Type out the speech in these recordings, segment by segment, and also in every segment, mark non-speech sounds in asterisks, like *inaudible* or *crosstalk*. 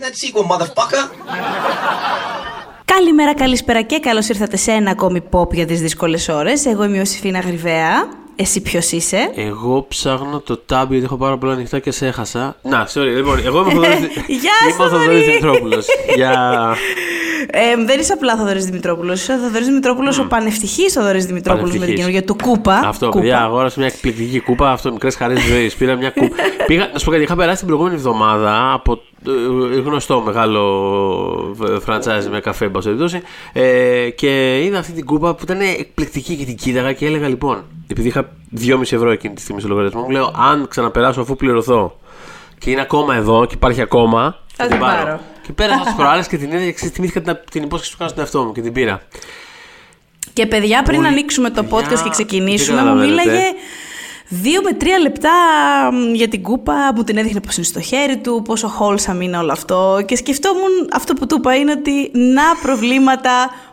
that sequel, motherfucker. Καλημέρα, καλησπέρα και καλώς ήρθατε σε ένα ακόμη pop για τις δύσκολες ώρες. Εγώ είμαι η Ιωσήφινα Γρυβαία. Εσύ ποιος είσαι; Εγώ ψάχνω το tab γιατί έχω πάρα πολλά ανοιχτά και σε έχασα. Να, sorry, λοιπόν, εγώ είμαι ο *laughs* Θοδωρής, Γεια είμαι ο σου, Θοδωρής Θοδωρής. Δημητρόπουλος. Για... Ε, δεν είσαι απλά Θοδωρής Δημητρόπουλος. Είσαι ο Θοδωρής Δημητρόπουλος, ο πανευτυχής Θοδωρής Δημητρόπουλος με την Πανευτυχής. καινούργια του κούπα. Αυτό, Κούπα. παιδιά, αγόρασα μια εκπληκτική κούπα. Αυτό, μικρές χαρές ζωής. Πήρα μια κούπα. *laughs* Πήγα, να σου πω κάτι, είχα περάσει την προηγούμενη εβδομάδα από ε, γνωστό μεγάλο ε, franchise με καφέ, εν πάση περιπτώσει, ε, και είδα αυτή την κούπα που ήταν εκπληκτική και την κοίταγα και έλεγα λοιπόν, επειδή είχα 2,5 ευρώ εκείνη τη στιγμή στο λογαριασμό μου, λέω αν ξαναπεράσω αφού πληρωθώ και είναι ακόμα εδώ και υπάρχει ακόμα, Θα την πάρω. Και πέρασα τι προάλλε και την είδα και ξέρεις, θυμήθηκα την, την υπόσχεση που κάνω στον εαυτό μου και την πήρα. Και παιδιά, πριν Πολύ- ανοίξουμε το παιδιά, podcast και ξεκινήσουμε, δεν μου καταλαβαίνετε. μίλαγε δύο με τρία λεπτά μ, για την κούπα, μου την έδειχνε πώς είναι στο χέρι του, πόσο wholesome είναι όλο αυτό. Και σκεφτόμουν, αυτό που του είπα είναι ότι να προβλήματα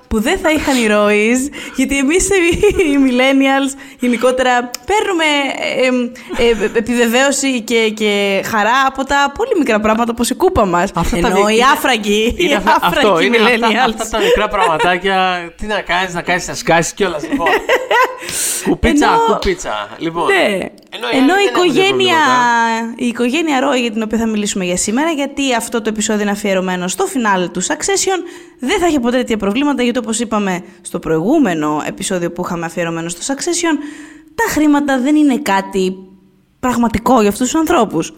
που δεν θα είχαν οι Roy's, γιατί εμείς οι millennials γενικότερα παίρνουμε ε, ε, ε, επιβεβαίωση και, και χαρά από τα πολύ μικρά πράγματα όπως η κούπα μας. Αυτά τα Ενώ δι- οι είναι- άφραγγοι, οι Είναι αυτά, αυτό, άφραγγοι είναι αυτά, millennials. αυτά τα μικρά πραγματάκια. Τι να κάνεις, να κάνεις, να σκάσει κιόλας. Λοιπόν. *laughs* κουπίτσα, Ενώ- κουπίτσα. Λοιπόν. Ναι. Ενώ οι Ενώ, άλλοι η, δεν έχουν τέτοια οικογένεια, προβλήματα. η οικογένεια Ρόι για την οποία θα μιλήσουμε για σήμερα, γιατί αυτό το επεισόδιο είναι αφιερωμένο στο φινάλε του Succession, δεν θα έχει ποτέ τέτοια προβλήματα, γιατί όπως είπαμε στο προηγούμενο επεισόδιο που είχαμε αφιερωμένο στο Succession, τα χρήματα δεν είναι κάτι πραγματικό για αυτούς τους ανθρώπους.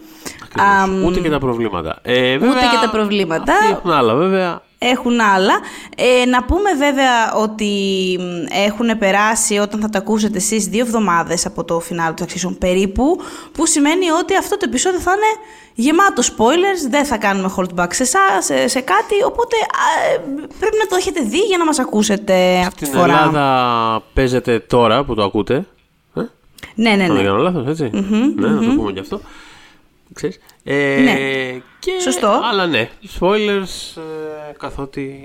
Ακριβώς. Αμ, Ούτε και τα προβλήματα. Ε, βέβαια, Ούτε και τα προβλήματα. αυτοί Έχουν άλλα, βέβαια. έχουν άλλα. Ε, να πούμε βέβαια ότι μ, έχουν περάσει όταν θα τα ακούσετε εσείς δύο εβδομάδες από το φινάλ του Succession περίπου, που σημαίνει ότι αυτό το επεισόδιο θα είναι γεμάτο spoilers, δεν θα κάνουμε hold back σε, εσάς, σε, σε κάτι, οπότε α, ε, πρέπει να το έχετε δει για να μας ακούσετε αυτή τη Στην φορά. Ελλάδα παίζεται τώρα που το ακούτε. Ε; Ναι, ναι, Αν δεν ναι. κάνω λάθος, έτσι. ναι, να το πούμε κι αυτό. Ξέρεις. Ε, Ναι. Και, Σωστό. Αλλά ναι, spoilers ε, καθότι...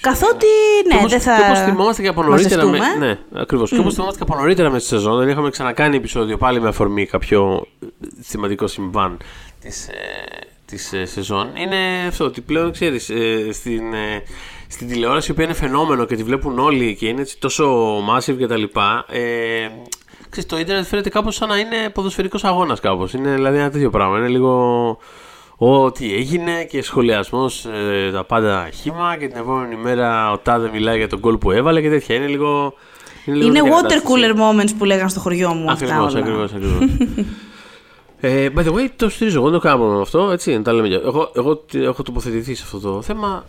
Καθότι, ναι, Και όπως- δεν θα Και όπως θυμόμαστε και από νωρίτερα. Με, μαζευτούμε. ναι, ακριβώς. Και όπως θυμόμαστε και από νωρίτερα με τη σεζόν, δεν είχαμε ξανακάνει επεισόδιο πάλι με αφορμή κάποιο ε, θεματικό συμβάν της, ε, της ε, σεζόν. Είναι αυτό ότι πλέον ξέρεις, ε, στην, ε, στην τηλεόραση που είναι φαινόμενο και τη βλέπουν όλοι και είναι έτσι τόσο massive και τα λοιπά, ε, ξέρεις, το ίντερνετ φαίνεται κάπως σαν να είναι ποδοσφαιρικός αγώνας κάπως. Είναι δηλαδή ένα τέτοιο πράγμα. Είναι λίγο ό,τι έγινε και σχολιασμός ε, τα πάντα χήμα και την επόμενη μέρα ο Τάδε μιλάει για τον γκολ που έβαλε και τέτοια. Είναι λίγο. λίγο Είναι τέτοια water κατάσταση. cooler moments που λέγαν στο χωριό μου αυτά Ακριβώς, όλα. ακριβώς, ακριβώς. ε, by the way, το στηρίζω. Εγώ δεν το κάνω με αυτό. Έτσι, να τα λέμε. για- Εγώ, εγώ τι- έχω τοποθετηθεί σε αυτό το θέμα.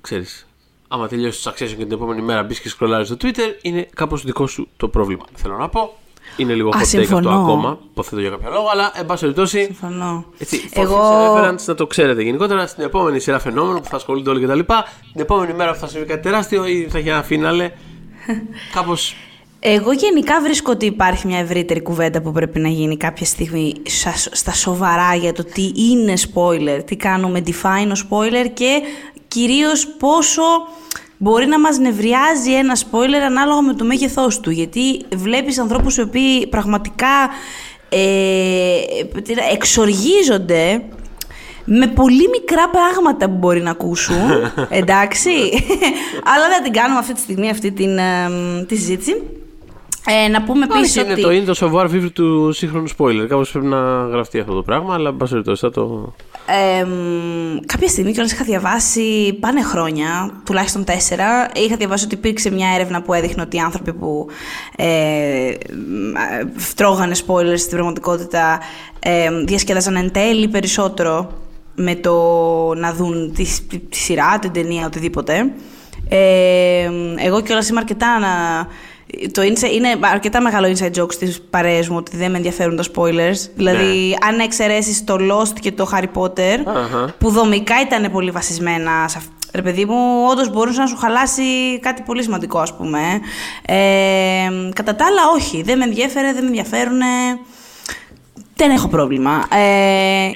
Ξέρεις, άμα τελειώσεις το succession και την επόμενη μέρα μπεις και σκρολάρεις στο Twitter, είναι κάπως δικό σου το πρόβλημα. Θέλω να πω. Είναι λίγο Α, hot take αυτό συμφωνώ. ακόμα. Υποθέτω για κάποιο λόγο, αλλά εν πάση περιπτώσει. Συμφωνώ. Έτσι, Εγώ- Εγώ... reference να το ξέρετε γενικότερα στην επόμενη σειρά φαινόμενων που θα ασχολούνται όλοι κτλ. Την επόμενη μέρα που θα συμβεί κάτι τεράστιο ή θα έχει ένα φίναλε. *laughs* Κάπω. Εγώ γενικά βρίσκω ότι υπάρχει μια ευρύτερη κουβέντα που πρέπει να γίνει κάποια στιγμή στα, στα σοβαρά για το τι είναι spoiler, τι κάνουμε define ο spoiler και κυρίως πόσο μπορεί να μας νευριάζει ένα spoiler ανάλογα με το μέγεθός του. Γιατί βλέπεις ανθρώπους οι οποίοι πραγματικά ε, τι να- εξοργίζονται με πολύ μικρά πράγματα που μπορεί να ακούσουν, *laughs* εντάξει, *laughs* αλλά δεν την κάνουμε αυτή τη στιγμή αυτή την, ε, τη συζήτηση. Ε, να πούμε επίση Είναι ότι. το, είναι το savoir vivre του σύγχρονου spoiler. Κάπως πρέπει να γραφτεί αυτό το πράγμα, αλλά εν πάση περιπτώσει θα το. Ε, μ, κάποια στιγμή κιόλας είχα διαβάσει, πάνε χρόνια, τουλάχιστον τέσσερα, είχα διαβάσει ότι υπήρξε μια έρευνα που έδειχνε ότι οι άνθρωποι που ε, μ, ε, τρώγανε spoilers στην πραγματικότητα ε, διασκέδαζαν εν τέλει περισσότερο με το να δουν τη, τη, τη σειρά, την ταινία, οτιδήποτε. Ε, εγώ κιόλας είμαι αρκετά να... Το inside, είναι αρκετά μεγάλο inside joke στις παρέες μου ότι δεν με ενδιαφέρουν τα spoilers. Δηλαδή, αν εξαιρέσεις το Lost και το Harry Potter, Αχα. που δομικά ήταν πολύ βασισμένα σε αυτό. Ρε παιδί μου, όντως μπορούσε να σου χαλάσει κάτι πολύ σημαντικό, ας πούμε. Ε, κατά τα άλλα, όχι. Δεν με ενδιαφέρε, δεν με ενδιαφέρουν. Δεν έχω πρόβλημα. Ε,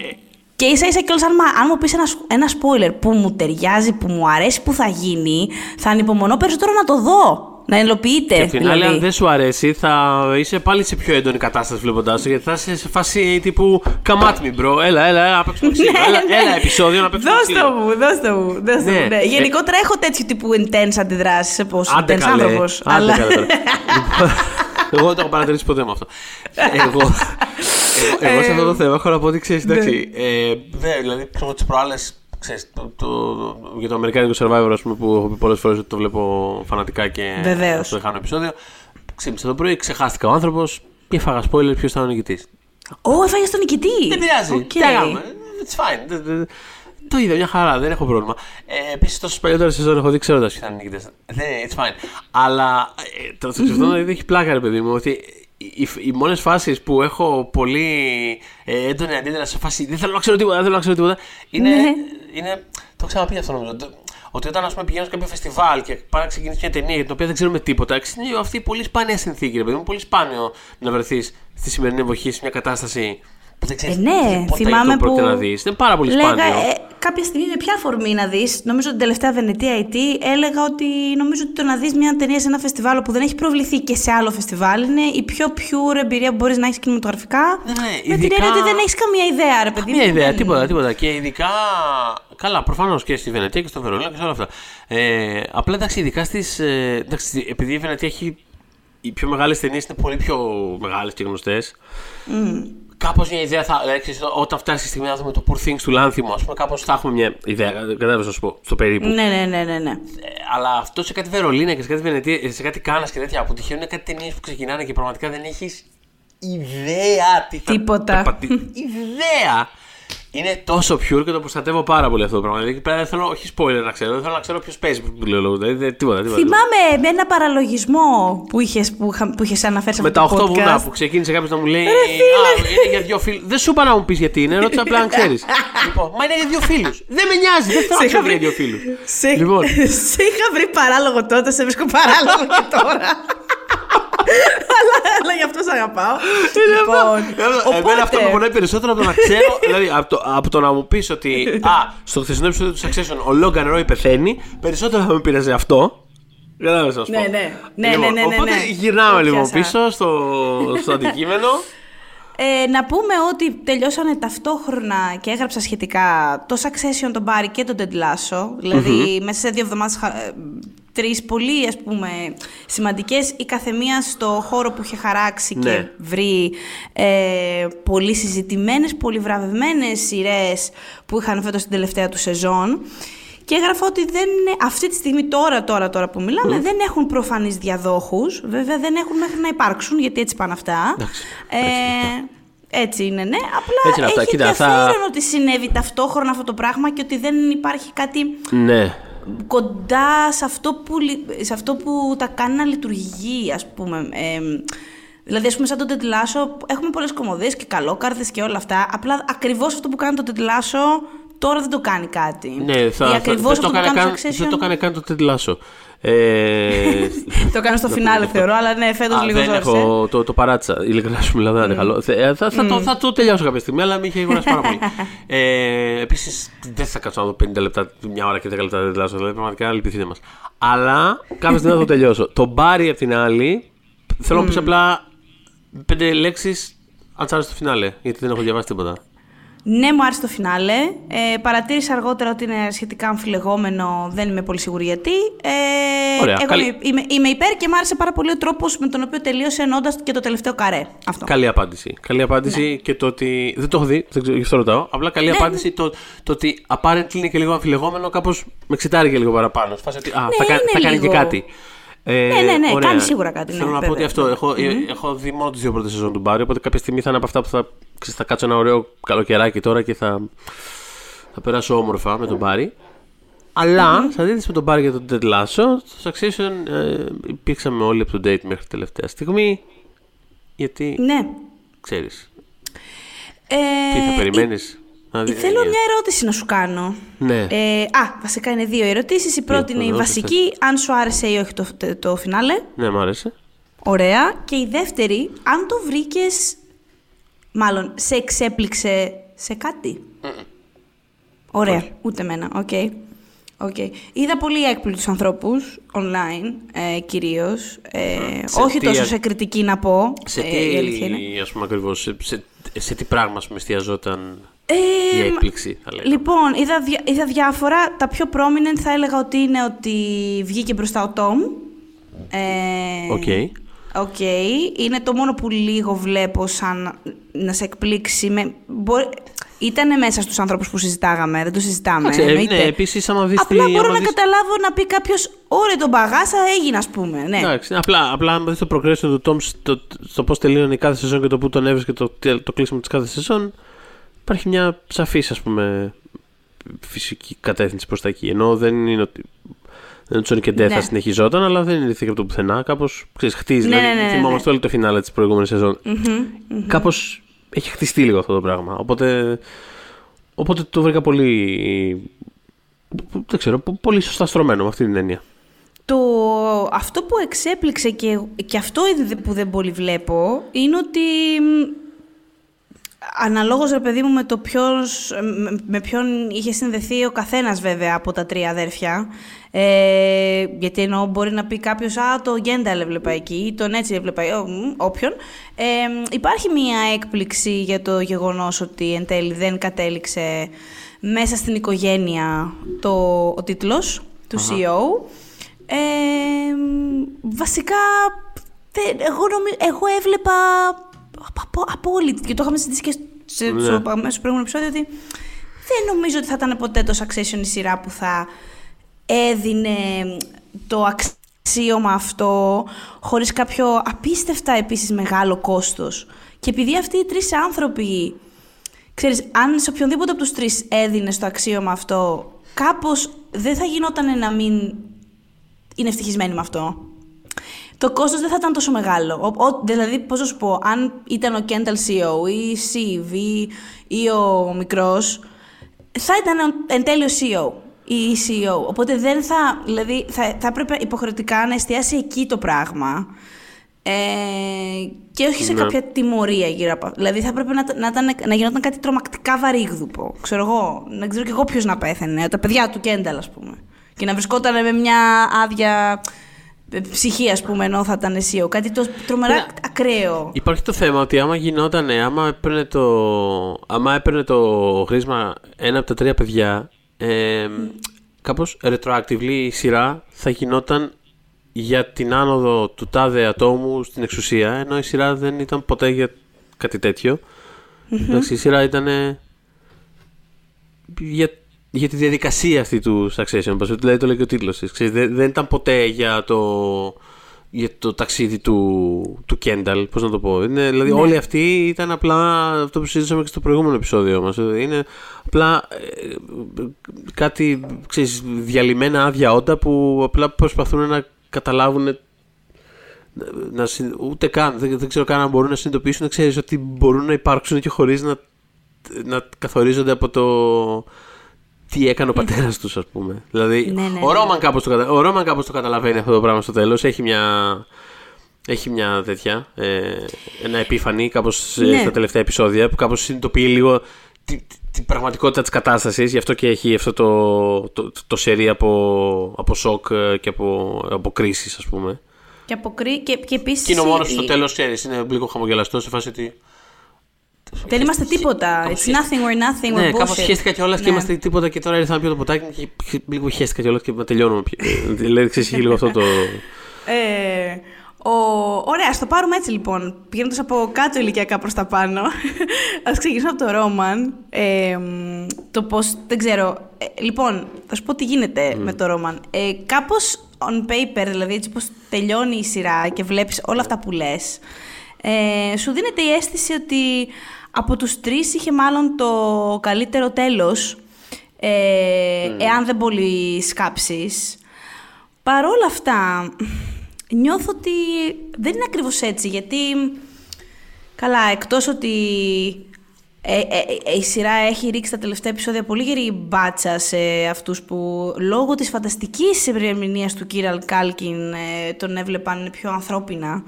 και ίσα ίσα κιόλας αν, μα- αν μου πεις ένα, σ- ένα spoiler που μου ταιριάζει, που μου αρέσει, που θα γίνει, θα ανυπομονώ περισσότερο να το δω. Να υλοποιείται. Και απ' την άλλη, δηλαδή. αν δεν σου αρέσει, θα είσαι πάλι σε πιο έντονη κατάσταση βλέποντάς το, γιατί θα είσαι σε φάση τύπου Come at me, bro. Έλα, έλα, έλα, να παίξουμε ξύλο. Έλα, *laughs* έλα, επεισόδιο να παίξουμε Δώσ' το ξύλο. μου, δώσ' το μου. Δώσ' το Ναι. μου ναι. Ε, Γενικότερα έχω τέτοιου τύπου intense αντιδράσεις. Πώ Άντε intense καλέ. άνθρωπος. Άντε Αλλά. καλέ τώρα. *laughs* Λοιπόν, Εγώ δεν το έχω παρατηρήσει ποτέ με αυτό. Εγώ, εγώ, *laughs* εγώ σε αυτό το θέμα έχω να πω ότι ξέρεις, εντάξει. ε, δε, δηλαδή, ξέρω τις προάλλες. Το, το, για το Αμερικάνικο Survivor, ας πούμε, που έχω πει πολλές φορές ότι το βλέπω φανατικά και Βεβαίως. το χάνω επεισόδιο. Ξύπνησα το πρωί, ξεχάστηκα ο άνθρωπος και έφαγα spoiler ποιος ήταν ο νικητής. Ω, έφαγες τον νικητή. Δεν πειράζει. Οκ. Τι να κάνουμε. It's fine. Δεν- δεν- Το είδα μια χαρά, δεν έχω πρόβλημα. Ε, Επίσης, τόσο παλιότερα σεζόν έχω δει ξέροντα ποιοι θα είναι νικητές. Δεν, it's fine. Αλλά ε, το σκεφτόμουν δηλαδή έχει πλάκα, ρε παιδί μου, ότι οι, οι, οι μόνες φάσεις που έχω πολύ ε, έντονη αντίδραση σε φάση δεν θέλω να ξέρω τίποτα, δεν θέλω να ξέρω τίποτα. Είναι. Ναι. Είναι το έχω ξαναπεί αυτό νομίζω. το- Ότι όταν ας πούμε, πηγαίνω σε κάποιο φεστιβάλ και πάει να ξεκινήσει μια ταινία για την οποία δεν ξέρουμε τίποτα, είναι αυτή η πολύ σπάνια συνθήκη, ρε παιδί μου. Πολύ σπάνιο να βρεθείς στη σημερινή εποχή σε μια κατάσταση που δεν ξέρεις Ε, ναι, πότε θυμάμαι το πρόκειται που να δεις. Είναι πάρα πολύ Λέγα, σπάνιο. ε, κάποια στιγμή με ποια αφορμή να δεις. Νομίζω την τελευταία Βενετία IT έλεγα ότι νομίζω ότι το να δεις μια ταινία σε ένα φεστιβάλ που δεν έχει προβληθεί και σε άλλο φεστιβάλ είναι η πιο pure εμπειρία που μπορείς να έχεις κινηματογραφικά. Ναι, ναι, με την ειδικά- έννοια ότι δεν έχεις καμία ιδέα, ρε παιδί. Μια μου, ιδέα, δεν- τίποτα, τίποτα. Και ειδικά. Καλά, προφανώς και στη Βενετία και στο Βερολίνο και σε όλα αυτά. Ε, απλά εντάξει, ειδικά στις. Ε, εντάξει, επειδή η Βενετία έχει. Οι πιο μεγάλες ταινίες είναι πολύ πιο μεγάλες και γνωστές. Mm. Κάπως μια ιδέα θα. Δηλαδή, ξέρεις, όταν φτάσει η στιγμή να δούμε το Poor Things του Λάνθιμου, ας πούμε, κάπως θα έχουμε μια ιδέα. Κατάλαβες να σου πω, στο περίπου. Ναι, ναι, ναι, ναι. ναι. Ε, αλλά αυτό σε κάτι Βερολίνα και σε κάτι Βενετία, σε κάτι Κάνας και τέτοια που τυχαίνουν είναι κάτι ταινίες που ξεκινάνε και πραγματικά δεν έχεις ιδέα τι θα Τίποτα. περπατι- *laughs* ιδέα! Είναι τόσο pure και το προστατεύω πάρα πολύ αυτό το πράγμα. Δηλαδή, πέρα δεν θέλω, όχι spoiler να ξέρω, δεν θέλω να ξέρω ποιος παίζει που λέω λόγο. Δηλαδή, δεν- τίποτα, τίποτα. Θυμάμαι με ένα παραλογισμό που είχες που, είχα- που είχες αναφέρει σε Με αυτό τα το 8 podcast. βουνά που ξεκίνησε κάποιος να μου λέει. Α, είναι για δύο φίλους. Δεν σου είπα να μου πεις γιατί είναι, ρώτησα απλά αν ξέρεις. *laughs* λοιπόν, μα είναι για δύο φίλους. Δεν με νοιάζει, δεν θέλω Σε να είχα ξέρω βρει- για δύο φίλους. Σε, Λοιπόν. *laughs* σε είχα βρει παράλογο τότε, σε βρίσκω παράλογο και τώρα. *laughs* αλλά, αλλά γι' αυτό σε αγαπάω. λοιπόν, Ε, Εμένα αυτό με πονάει περισσότερο από το να ξέρω. *laughs* δηλαδή, από το, από το να μου πεις ότι. Α, στο χθεσινό επεισόδιο του Succession ο Λόγκαν Ρόι πεθαίνει, περισσότερο θα με πειράζει αυτό. Κατάλαβες να σου πω. Ναι, ναι. Ναι, Λοιπόν, ναι, ναι, ναι, Οπότε ναι. γυρνάμε Το λοιπόν πιάσα. πίσω στο, στο *laughs* αντικείμενο. Ε, να πούμε ότι τελειώσανε ταυτόχρονα και έγραψα σχετικά το Succession, τον Barry και τον Ted Lasso. δηλαδη μέσα σε δύο εβδομάδες χα- ε, τρεις πολύ ας πούμε σημαντικές η καθεμία στο χώρο που είχε χαράξει και Ναι. βρει ε, πολύ συζητημένες, πολύ βραβευμένες σειρές που είχαν φέτος την τελευταία του σεζόν. Και έγραφα ότι δεν είναι, αυτή τη στιγμή, τώρα, τώρα, τώρα που μιλάμε, δεν έχουν προφανείς διαδόχους. Βέβαια δεν έχουν μέχρι να υπάρξουν, γιατί έτσι πάνε αυτά. Εντάξει, Ε, έτσι είναι, ναι. Απλά Έτσι είναι αυτά. έχει Κοίτα, θα- ενδιαφέρον ότι συνέβη ταυτόχρονα αυτό το πράγμα και ότι δεν υπάρχει κάτι ναι. Κοντά σε αυτό που, λει- σε αυτό που τα κάνει να λειτουργεί, ας πούμε. Ε, δηλαδή, ας πούμε, σαν τον Τετλάσο, έχουμε πολλές κομμωδίες και καλόκαρδες και όλα αυτά. Απλά ακριβώς αυτό που κάνει τον Τετλάσο τώρα δεν το κάνει κάτι. Ναι, θα, Ή θα- ακριβώς δεν, αυτό το που έκανε κάνεις καν, στο Succession. δεν το έκανε καν το Ted Lasso. Ε, *laughs* το κάνει στο φινάλε, θεωρώ, αλλά ναι, φέτος Α, λίγο δεν ζόρισε. έχω, το, το παράτησα. Ειλικρινά σου μιλάω, δεν είναι καλό. Θε- ε, Θα, θα, το, θα το τελειώσω κάποια στιγμή, αλλά με είχε γονάσει πάρα πολύ. *laughs* ε, Επίσης, δεν θα κάτσω να δω 50 λεπτά, μια ώρα και 10 λεπτά δεν τελειώσω. Δηλαδή, πραγματικά λυπηθείτε μας. Αλλά κάποια στιγμή θα το τελειώσω. το μπάρι απ' την άλλη, θέλω να πεις απλά πέντε λέξεις αν σ' άρεσε το φινάλε, γιατί δεν έχω διαβάσει τίποτα. Ναι, μου άρεσε το φινάλε. Ε, παρατήρησα αργότερα ότι είναι σχετικά αμφιλεγόμενο, δεν είμαι πολύ σίγουρη γιατί. Ε, Ωραία, εγώ καλή- είμαι, είμαι, είμαι υπέρ και μου άρεσε πάρα πολύ ο τρόπος με τον οποίο τελείωσε ενώντας και το τελευταίο καρέ. Αυτό. Καλή απάντηση. Καλή απάντηση και το ότι. Δεν το έχω δει, δεν ξέρω, γι' αυτό ρωτάω. Απλά καλή Ναι, απάντηση το, το ότι apparently είναι και λίγο αμφιλεγόμενο, κάπως με ξητάρει και λίγο παραπάνω. Σφάση ότι, α, Ναι, θα, κα- είναι θα κάνει λίγο. και κάτι. Ε, Ναι, ναι, ναι, ωραία. κάνει σίγουρα κάτι, ναι, Θέλω να πω βέβαια. ότι αυτό. Έχω, ε, έχω δει μόνο τις δύο πρώτες σεζόν του Μπάρι, οπότε κάποια στιγμή θα είναι από αυτά που θα, ξέρεις, θα κάτσω ένα ωραίο καλοκαιράκι τώρα και θα, θα περάσω όμορφα με τον Μπάρι. Αλλά, σε αντίθεση με τον Μπάρι και τον Ted Lasso, στο Succession ε, υπήρξαμε όλοι up to date μέχρι τελευταία στιγμή. Γιατί Ναι. ξέρεις, Ε, τι θα η- περιμένεις; Να δεις Θέλω ταινία. μια ερώτηση να σου κάνω. Ναι. Ε, α, βασικά είναι δύο ερωτήσεις. Η πρώτη είναι η ό,τι βασική, αν σου άρεσε ή όχι το, το φινάλε. Ναι, μ' άρεσε. Ωραία. Και η δεύτερη, αν το βρήκες. Μάλλον, σε εξέπληξε σε κάτι. Ωραία, ούτε εμένα. OK. Okay. Είδα πολύ έκπληκτους ανθρώπους online ε, κυρίως. Ε, Σε όχι τι- τόσο σε κριτική να πω. Σε ε, η αλήθεια είναι. τι, ας πούμε ακριβώς, σε, σε, σε τι πράγμα ας πούμε, εστιαζόταν Ε, η μα- έκπληξη, θα λέγαμε. Λοιπόν, είδα, δια- είδα διάφορα. Τα πιο prominent θα έλεγα ότι είναι ότι βγήκε μπροστά ο Tom. Ε, OK. OK. Είναι το μόνο που λίγο βλέπω σαν να σε εκπλήξει. Με... Μπορεί... Ήταν μέσα στους ανθρώπους που συζητάγαμε, δεν το συζητάμε. Εντάξει, ε, εννοείται. ναι, επίσης άμα δεις Απλά τη- μπορώ άμα να δεις- καταλάβω να πει κάποιος Ωραία, τον παγάσα έγινε, ας πούμε. Ναι. Εντάξει, απλά, απλά αν δεις το progression του Tom στο, στο πώς τελείωνε η κάθε σεζόν και το που τον έβρισκε το, το κλείσιμο της κάθε σεζόν υπάρχει μια σαφής ας πούμε φυσική κατεύθυνση προς τα εκεί. Ενώ δεν είναι ότι δεν είναι και Death Ναι. θα συνεχιζόταν αλλά δεν είναι από το πουθενά. Κάπως ξέρεις, χτίζει. Ναι, δηλαδή, ναι, ναι, ναι, θυμόμαστε όλοι το φινάλε της προηγούμενης σεζόν. Μμμ, μμμ. κάπως έχει χτιστεί λίγο αυτό το πράγμα. Οπότε, οπότε το βρήκα πολύ δεν ξέρω, πολύ σωστά στρωμένο με αυτή την έννοια. Το, αυτό που εξέπληξε και, και αυτό είδε που δεν πολύ βλέπω είναι ότι μ, αναλόγως ρε παιδί μου με το ποιος, με, με ποιον είχε συνδεθεί ο καθένας βέβαια από τα τρία αδέρφια ε, γιατί εννοώ μπορεί να πει κάποιος «Α, το Γκένταλ έβλεπα εκεί» ή «Τον έτσι έβλεπα ε, μ, όποιον». Ε, υπάρχει μία έκπληξη για το γεγονός ότι εν τέλει δεν κατέληξε μέσα στην οικογένεια το, ο τίτλος του CEO. Ε, βασικά, δεν, εγώ, νομι- εγώ έβλεπα απο, απόλυτη, και το είχαμε συζητήσει και σε, Ναι. στο αμέσως προηγούμενο επεισόδιο, ότι δεν νομίζω ότι θα ήταν ποτέ το Succession η σειρά που θα έδινε το αξίωμα αυτό χωρίς κάποιο απίστευτα επίσης μεγάλο κόστος. Και επειδή αυτοί οι τρεις άνθρωποι, ξέρεις, αν σε οποιονδήποτε από τους τρεις έδινε το αξίωμα αυτό, κάπως δεν θα γινόταν να μην είναι ευτυχισμένοι με αυτό. Το κόστος δεν θα ήταν τόσο μεγάλο. Ο, ο- δηλαδή, πώς να σου πω, αν ήταν ο Kendall CEO ή η Siv ή, ή ο μικρός, θα ήταν ο- εν τέλει ο CEO ή η CEO. Οπότε δεν θα, δηλαδή, θα, θα έπρεπε υποχρεωτικά να εστιάσει εκεί το πράγμα. Ε, και όχι σε Ναι. κάποια τιμωρία γύρω από αυτό. Δηλαδή θα έπρεπε να, να, ήταν- να γινόταν κάτι τρομακτικά βαρύγδουπο. Ξέρω εγώ, να ξέρω κι εγώ ποιος να πέθανε. Τα παιδιά του Κένταλ, ας πούμε. Και να βρισκόταν με μια άδεια ε, ψυχή, ας πούμε, ενώ θα ήταν CEO. Κάτι το τρομερά Ναι. ακραίο. Υπάρχει το θέμα ότι άμα γινόταν, άμα έπαιρνε το, άμα έπαιρνε το χρήσμα ένα από τα τρία παιδιά, ε, κάπως retroactively η σειρά θα γινόταν για την άνοδο του τάδε ατόμου στην εξουσία, ενώ η σειρά δεν ήταν ποτέ για κάτι τέτοιο. Εντάξει, η σειρά ήταν για, για τη διαδικασία αυτή του Succession, όπως δηλαδή το λέει και ο τίτλος της. Ξέρεις, δεν, δεν ήταν ποτέ για το, για το ταξίδι του, του Kendall, πώς να το πω. Είναι, δηλαδή Ναι. όλοι αυτοί ήταν απλά αυτό που συζήτησαμε και στο προηγούμενο επεισόδιο μας. Είναι απλά ε, κάτι, ξέρεις, διαλυμένα άδεια όντα που απλά προσπαθούν να καταλάβουν να, συν- ούτε καν, δεν, δεν ξέρω καν αν μπορούν να συνειδητοποιήσουν, ξέρεις, ότι μπορούν να υπάρξουν και χωρίς να, να καθορίζονται από το τι έκανε ο πατέρας τους, ας πούμε. Δηλαδή, Ναι, ναι, ο, ναι. Ρόμαν κάπως το, κατα... ο Ρόμαν κάπως το καταλαβαίνει αυτό το πράγμα στο τέλος. Έχει μια, έχει μια τέτοια, ε, ένα επίφανη κάπως ε, Ναι. στα τελευταία επεισόδια που κάπως συνειδητοποιεί λίγο τη- τη- την πραγματικότητα της κατάστασης γι' αυτό και έχει αυτό το, το, το, το σερί από, από σοκ ε, και από, από κρίσεις ας πούμε Και, αποκρί... και, και επίσης. και είναι ο μόνος που στο τέλος ξέρεις είναι λίγο χαμογελαστός σε φάση ότι Δεν είμαστε τίποτα. Κάπως It's nothing, we're nothing, we're ναι, bullshit. κάπως χαίστηκα κιόλας και Ναι. είμαστε τίποτα και τώρα ήρθα να πιω το ποτάκι μου και λίγο χαίστηκα κιόλας και να τελειώνουμε πια. δηλαδή ξέρεις έχει λίγο αυτό το... Ε, ο... Ωραία, ας το πάρουμε έτσι λοιπόν. Πηγαίνοντας από κάτω ηλικιακά προς τα πάνω. *laughs* Α ξεκινήσουμε από το Ρόμαν. Ε, μ, το πώ. Δεν ξέρω. Ε, λοιπόν, θα σου πω τι γίνεται με το Ρόμαν. Ε, Κάπως on paper, δηλαδή έτσι πώ τελειώνει η σειρά και βλέπεις όλα αυτά που λες, ε, σου δίνεται η αίσθηση ότι από τους τρεις είχε μάλλον το καλύτερο τέλος, ε, εάν δεν πολύ σκάψεις. Παρόλα αυτά, νιώθω ότι δεν είναι ακριβώς έτσι, γιατί καλά, εκτός ότι ε, ε, ε, η σειρά έχει ρίξει τα τελευταία επεισόδια πολύ γερή μπάτσα σε αυτούς που λόγω της φανταστικής ερμηνείας του Κίραλ Κάλκιν ε, τον έβλεπαν πιο ανθρώπινα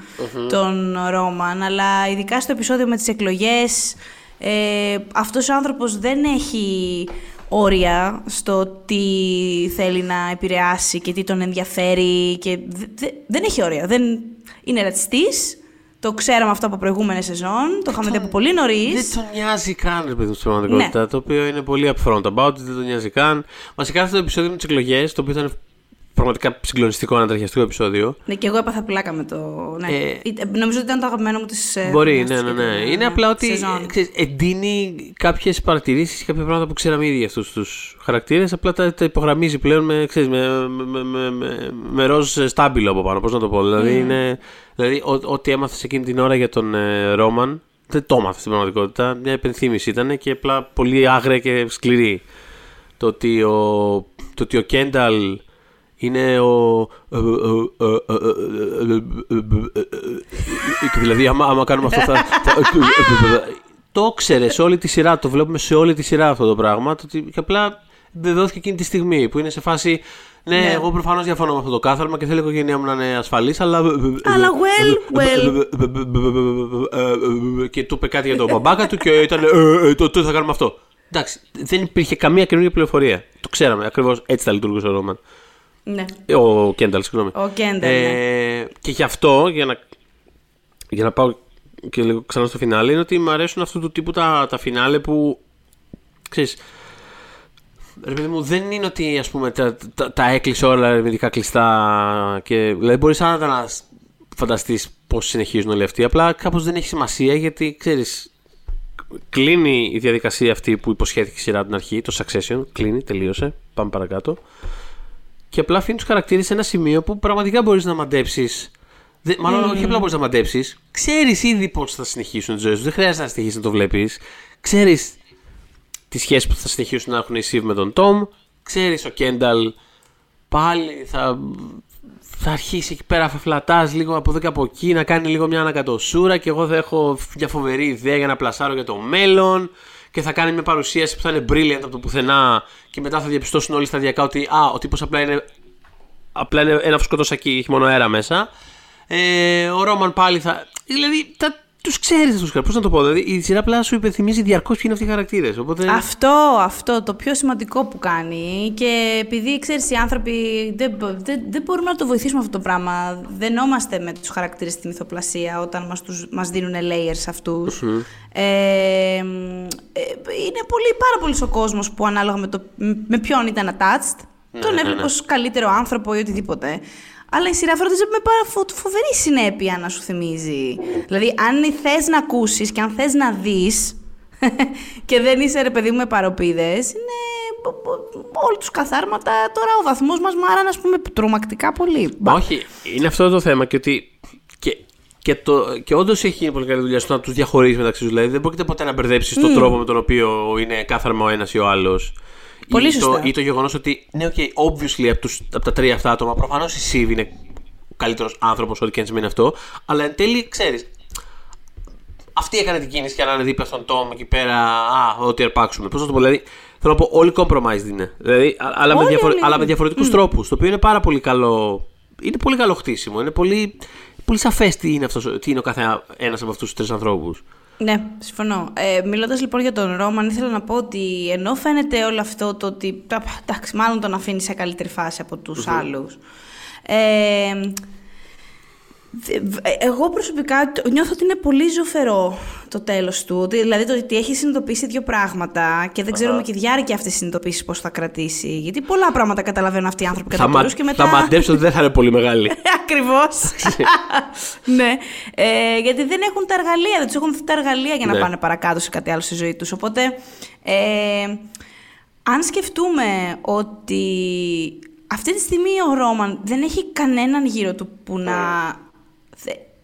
τον Ρόμαν, αλλά ειδικά στο επεισόδιο με τις εκλογές ε, αυτός ο άνθρωπος δεν έχει όρια στο τι θέλει να επηρεάσει και τι τον ενδιαφέρει και δεν έχει όρια. Δεν... Είναι ρατσιστής, το ξέραμε αυτό από προηγούμενε σεζόν. Το είχαμε δει από πολύ νωρίς. Δεν τον νοιάζει καν, ρε παιδί στην πραγματικότητα. Ναι. Το οποίο είναι πολύ upfront about it, δεν τον νοιάζει καν. Βασικά αυτό το επεισόδιο με τις εκλογές, το οποίο ήταν πραγματικά συγκλονιστικό, ανατριχιαστικό επεισόδιο. Ναι, και εγώ έπαθα πλάκα με το. Ναι. Ε, νομίζω ότι ήταν το αγαπημένο μου της. Ε, μπορεί, ναι, ναι, ναι. Είναι απλά ότι ξέρεις, εντείνει κάποιες παρατηρήσεις και κάποια πράγματα που ξέραμε ήδη αυτούς τους χαρακτήρες. Απλά τα, τα, υπογραμμίζει πλέον με, ξέρεις, με, με, με, με, με ροζ στάμπιλο από πάνω. Πώς να το πω. Δηλαδή, mm. είναι, δηλαδή ό,τι έμαθες εκείνη την ώρα για τον ε, Ρόμαν. Δεν το έμαθες στην πραγματικότητα. Μια υπενθύμηση ήταν και απλά πολύ άγρια και σκληρή. Το ότι ο, το ότι ο Κένταλ είναι ο. Δηλαδή, άμα, κάνουμε αυτό θα. Το ξέρε σε όλη τη σειρά, το βλέπουμε σε όλη τη σειρά αυτό το πράγμα. Και απλά βεβαιώθηκε εκείνη τη στιγμή που είναι σε φάση. Ναι, εγώ προφανώ διαφωνώ με αυτό το κάθαρμα και θέλω η οικογένειά μου να είναι ασφαλή, αλλά. Αλλά well, well. Και του είπε κάτι για τον μπαμπάκα του και ήταν. Το θα κάνουμε αυτό. Εντάξει, δεν υπήρχε καμία καινούργια πληροφορία. Το ξέραμε. Ακριβώ έτσι θα λειτουργούσε ο Ρόμαν. Ναι. Ο Κένταλ, συγγνώμη. Ο Κένταλ. Ε, ναι. Και γι' αυτό, για να, για να πάω και λίγο ξανά στο φινάλε, είναι ότι μου αρέσουν αυτού του τύπου τα, τα φινάλε που. ξέρεις, Ρε παιδί μου, δεν είναι ότι ας πούμε, τα, τα, τα έκλεισε όλα ερευνητικά κλειστά. Και, δηλαδή, μπορείς άνετα να φανταστείς πώς συνεχίζουν όλοι αυτοί. Απλά κάπως δεν έχει σημασία γιατί ξέρεις, κλείνει η διαδικασία αυτή που υποσχέθηκε η σειρά από την αρχή, το Succession. Κλείνει, τελείωσε. Πάμε παρακάτω και απλά αφήνει τους χαρακτήρες σε ένα σημείο που πραγματικά μπορείς να μαντέψεις. Μάλλον mm. όχι απλά μπορείς να μαντέψεις. Ξέρεις ήδη πώς θα συνεχίσουν τι ζωές τους. Δεν χρειάζεται να συνεχίσεις να το βλέπεις. Ξέρεις τη σχέση που θα συνεχίσουν να έχουν οι Σιβ με τον Τόμ. Ξέρεις ο Κένταλ πάλι θα, θα αρχίσει εκεί πέρα φλατάς λίγο από εδώ και από εκεί να κάνει λίγο μια ανακατοσούρα και εγώ θα έχω μια φοβερή ιδέα για να πλασάρω για το μέλλον και θα κάνει μια παρουσίαση που θα είναι brilliant από το πουθενά και μετά θα διαπιστώσουν όλοι σταδιακά ότι α, ο τύπος απλά είναι, απλά είναι ένα φουσκωτό έχει μόνο αέρα μέσα. Ε, ο Ρόμαν πάλι θα... Δηλαδή τα, τους ξέρεις αυτού του Πώς να το πω, δηλαδή η σειρά απλά σου υπενθυμίζει διαρκώς ποιοι είναι αυτοί οι χαρακτήρες. Οπότε... Αυτό, αυτό το πιο σημαντικό που κάνει. Και επειδή ξέρεις, οι άνθρωποι δεν, δεν, δεν μπορούμε να το βοηθήσουμε αυτό το πράγμα. Δεν νόμαστε με τους χαρακτήρες στη μυθοπλασία όταν μας μας δίνουν layers αυτούς. Ε, ε, είναι πολύ, πάρα πολύς ο κόσμος που ανάλογα με, το, με ποιον ήταν attached, ναι, τον ναι, έβλεπε ναι. καλύτερο άνθρωπο ή οτιδήποτε. Αλλά η σειρά φροντίζει με πάρα φοβερή συνέπεια να σου θυμίζει. Δηλαδή, αν θες να ακούσεις και αν θες να δεις. *laughs* και δεν είσαι ρε παιδί μου με παροπίδες, είναι όλοι τους καθάρματα. Τώρα ο βαθμός μας μάραν, α πούμε, τρομακτικά πολύ. Όχι, είναι αυτό το θέμα και ότι. Και, και, το, και όντως έχει γίνει πολύ καλή δουλειά στο να τους διαχωρίσει μεταξύ τους. Δηλαδή, δεν πρόκειται ποτέ να μπερδέψεις mm. τον τρόπο με τον οποίο είναι κάθαρμα ο ένας ή ο άλλος. Πολύ ή, το, ή το γεγονός ότι, ναι, okay, obviously από, τους, από τα τρία αυτά άτομα, προφανώς η Σίβ είναι ο καλύτερος άνθρωπος, ό,τι και αν σημαίνει αυτό. Αλλά εν τέλει, ξέρεις, αυτή έκανε την κίνηση για να είναι δίπλα στον Τόμ εκεί πέρα. Α, ό,τι αρπάξουμε. Πώς να το πω, δηλαδή. Θέλω να πω, όλοι compromised είναι. Δηλαδή, αλλά, με διαφορε... αλλά με διαφορετικούς mm. τρόπους. Το οποίο είναι πάρα πολύ καλό. Είναι πολύ καλό χτίσιμο. Είναι πολύ, πολύ σαφές τι είναι, αυτός, τι είναι ο κάθε ένας από αυτούς τους τρεις ανθρώπους. Ναι, συμφωνώ. Ε, Μιλώντας λοιπόν για τον Ρόμαν, ήθελα να πω ότι ενώ φαίνεται όλο αυτό το ότι. Εντάξει, μάλλον τον αφήνει σε καλύτερη φάση από τους mm άλλους. Ε, εγώ προσωπικά νιώθω ότι είναι πολύ ζωφερό το τέλος του. Δηλαδή το ότι έχει συνειδητοποιήσει δύο πράγματα και δεν ξέρουμε και η διάρκεια αυτής της συνειδητοποίησης πώς θα κρατήσει. Γιατί πολλά πράγματα καταλαβαίνουν αυτοί οι άνθρωποι κατά μα... και μετά. Θα μαντέψω ότι δεν θα είναι πολύ μεγάλη. *laughs* Ακριβώς. *laughs* ναι. Ε, γιατί δεν έχουν τα εργαλεία, δεν τους έχουν τα εργαλεία για να ναι. πάνε παρακάτω σε κάτι άλλο στη ζωή τους. Οπότε. Ε, αν σκεφτούμε ότι αυτή τη στιγμή ο Ρόμαν δεν έχει κανέναν γύρω του που να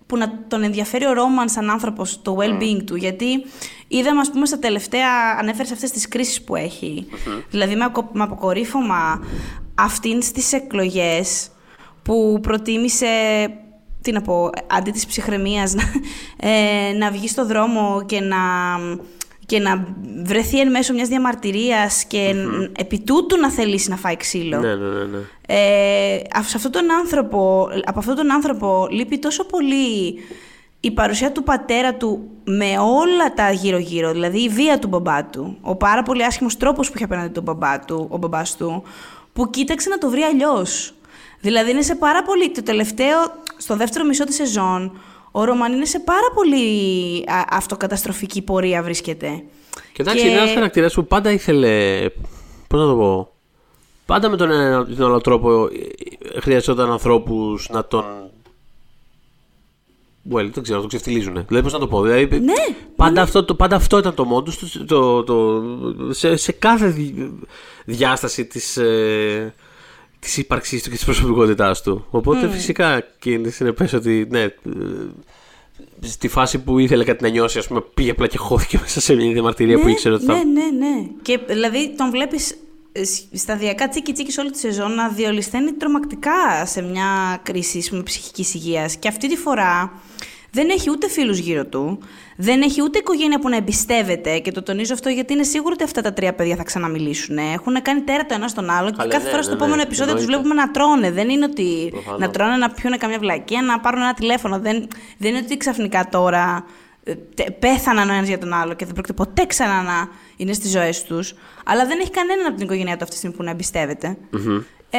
που να τον ενδιαφέρει ο Ρόμαν σαν άνθρωπος, το well-being του. Γιατί είδαμε, ας πούμε, στα τελευταία, ανέφερες αυτές τις κρίσεις που εχει Δηλαδή, με, με αποκορύφωμα αυτήν τι εκλογές που προτίμησε τι να πω, αντί της ψυχραιμίας, να, *laughs* ε, να βγει στο δρόμο και να και να βρεθεί εν μέσω μιας διαμαρτυρίας και mm επί τούτου να θελήσει να φάει ξύλο. Ναι, ναι, ναι. ναι. Ε, αυτόν τον άνθρωπο, από αυτόν τον άνθρωπο λείπει τόσο πολύ η παρουσία του πατέρα του με όλα τα γύρω-γύρω, δηλαδή η βία του μπαμπά του, ο πάρα πολύ άσχημος τρόπος που είχε απέναντι τον μπαμπά του, ο μπαμπάς του, που κοίταξε να το βρει αλλιώς. Δηλαδή είναι σε πάρα πολύ, το τελευταίο, στο δεύτερο μισό της σεζόν, ο Ρωμαν είναι σε πάρα πολύ α, αυτοκαταστροφική πορεία βρίσκεται. Και εντάξει, είναι ένας χαρακτήρας που πάντα ήθελε. Πώς να το πω. Πάντα με τον ένα ή τον άλλο τρόπο ε, χρειαζόταν ανθρώπους να τον. Well, δεν ξέρω, να το ξεφτυλίζουν. Δηλαδή, πώς να το πω. Δηλαδή, Ναι, πάντα, αυτό, το, πάντα αυτό ήταν το μόντου του το, το, σε, σε κάθε δι- διάσταση της, ε, της ύπαρξής του και της προσωπικότητάς του. Οπότε φυσικά και είναι συνεπές ότι ναι, ε, στη φάση που ήθελε κάτι να νιώσει, ας πούμε, πήγε απλά και χώθηκε μέσα σε μια διαμαρτυρία που ήξερε ότι θα... Ναι, ναι, ναι. Και δηλαδή τον βλέπεις σταδιακά τσίκι τσίκι σε όλη τη σεζόν να διολυσθένει τρομακτικά σε μια κρίση ας πούμε, ψυχικής υγείας. Και αυτή τη φορά δεν έχει ούτε φίλους γύρω του, δεν έχει ούτε οικογένεια που να εμπιστεύεται και το τονίζω αυτό γιατί είναι σίγουρο ότι αυτά τα τρία παιδιά θα ξαναμιλήσουν. Έχουν κάνει τέρα το ένα στον άλλο και Καλά, κάθε ναι, φορά ναι, στο ναι, επόμενο επεισόδιο τους εννοείται. βλέπουμε να τρώνε. Δεν είναι ότι Προφανώς. να τρώνε, να πιούνε καμιά βλακία, να πάρουν ένα τηλέφωνο. Δεν, δεν είναι ότι ξαφνικά τώρα ε, τε- πέθαναν ο ένας για τον άλλο και δεν πρόκειται ποτέ ξανά να είναι στις ζωές τους. Αλλά δεν έχει κανέναν από την οικογένειά του αυτή τη στιγμή που να εμπιστευεται Ε,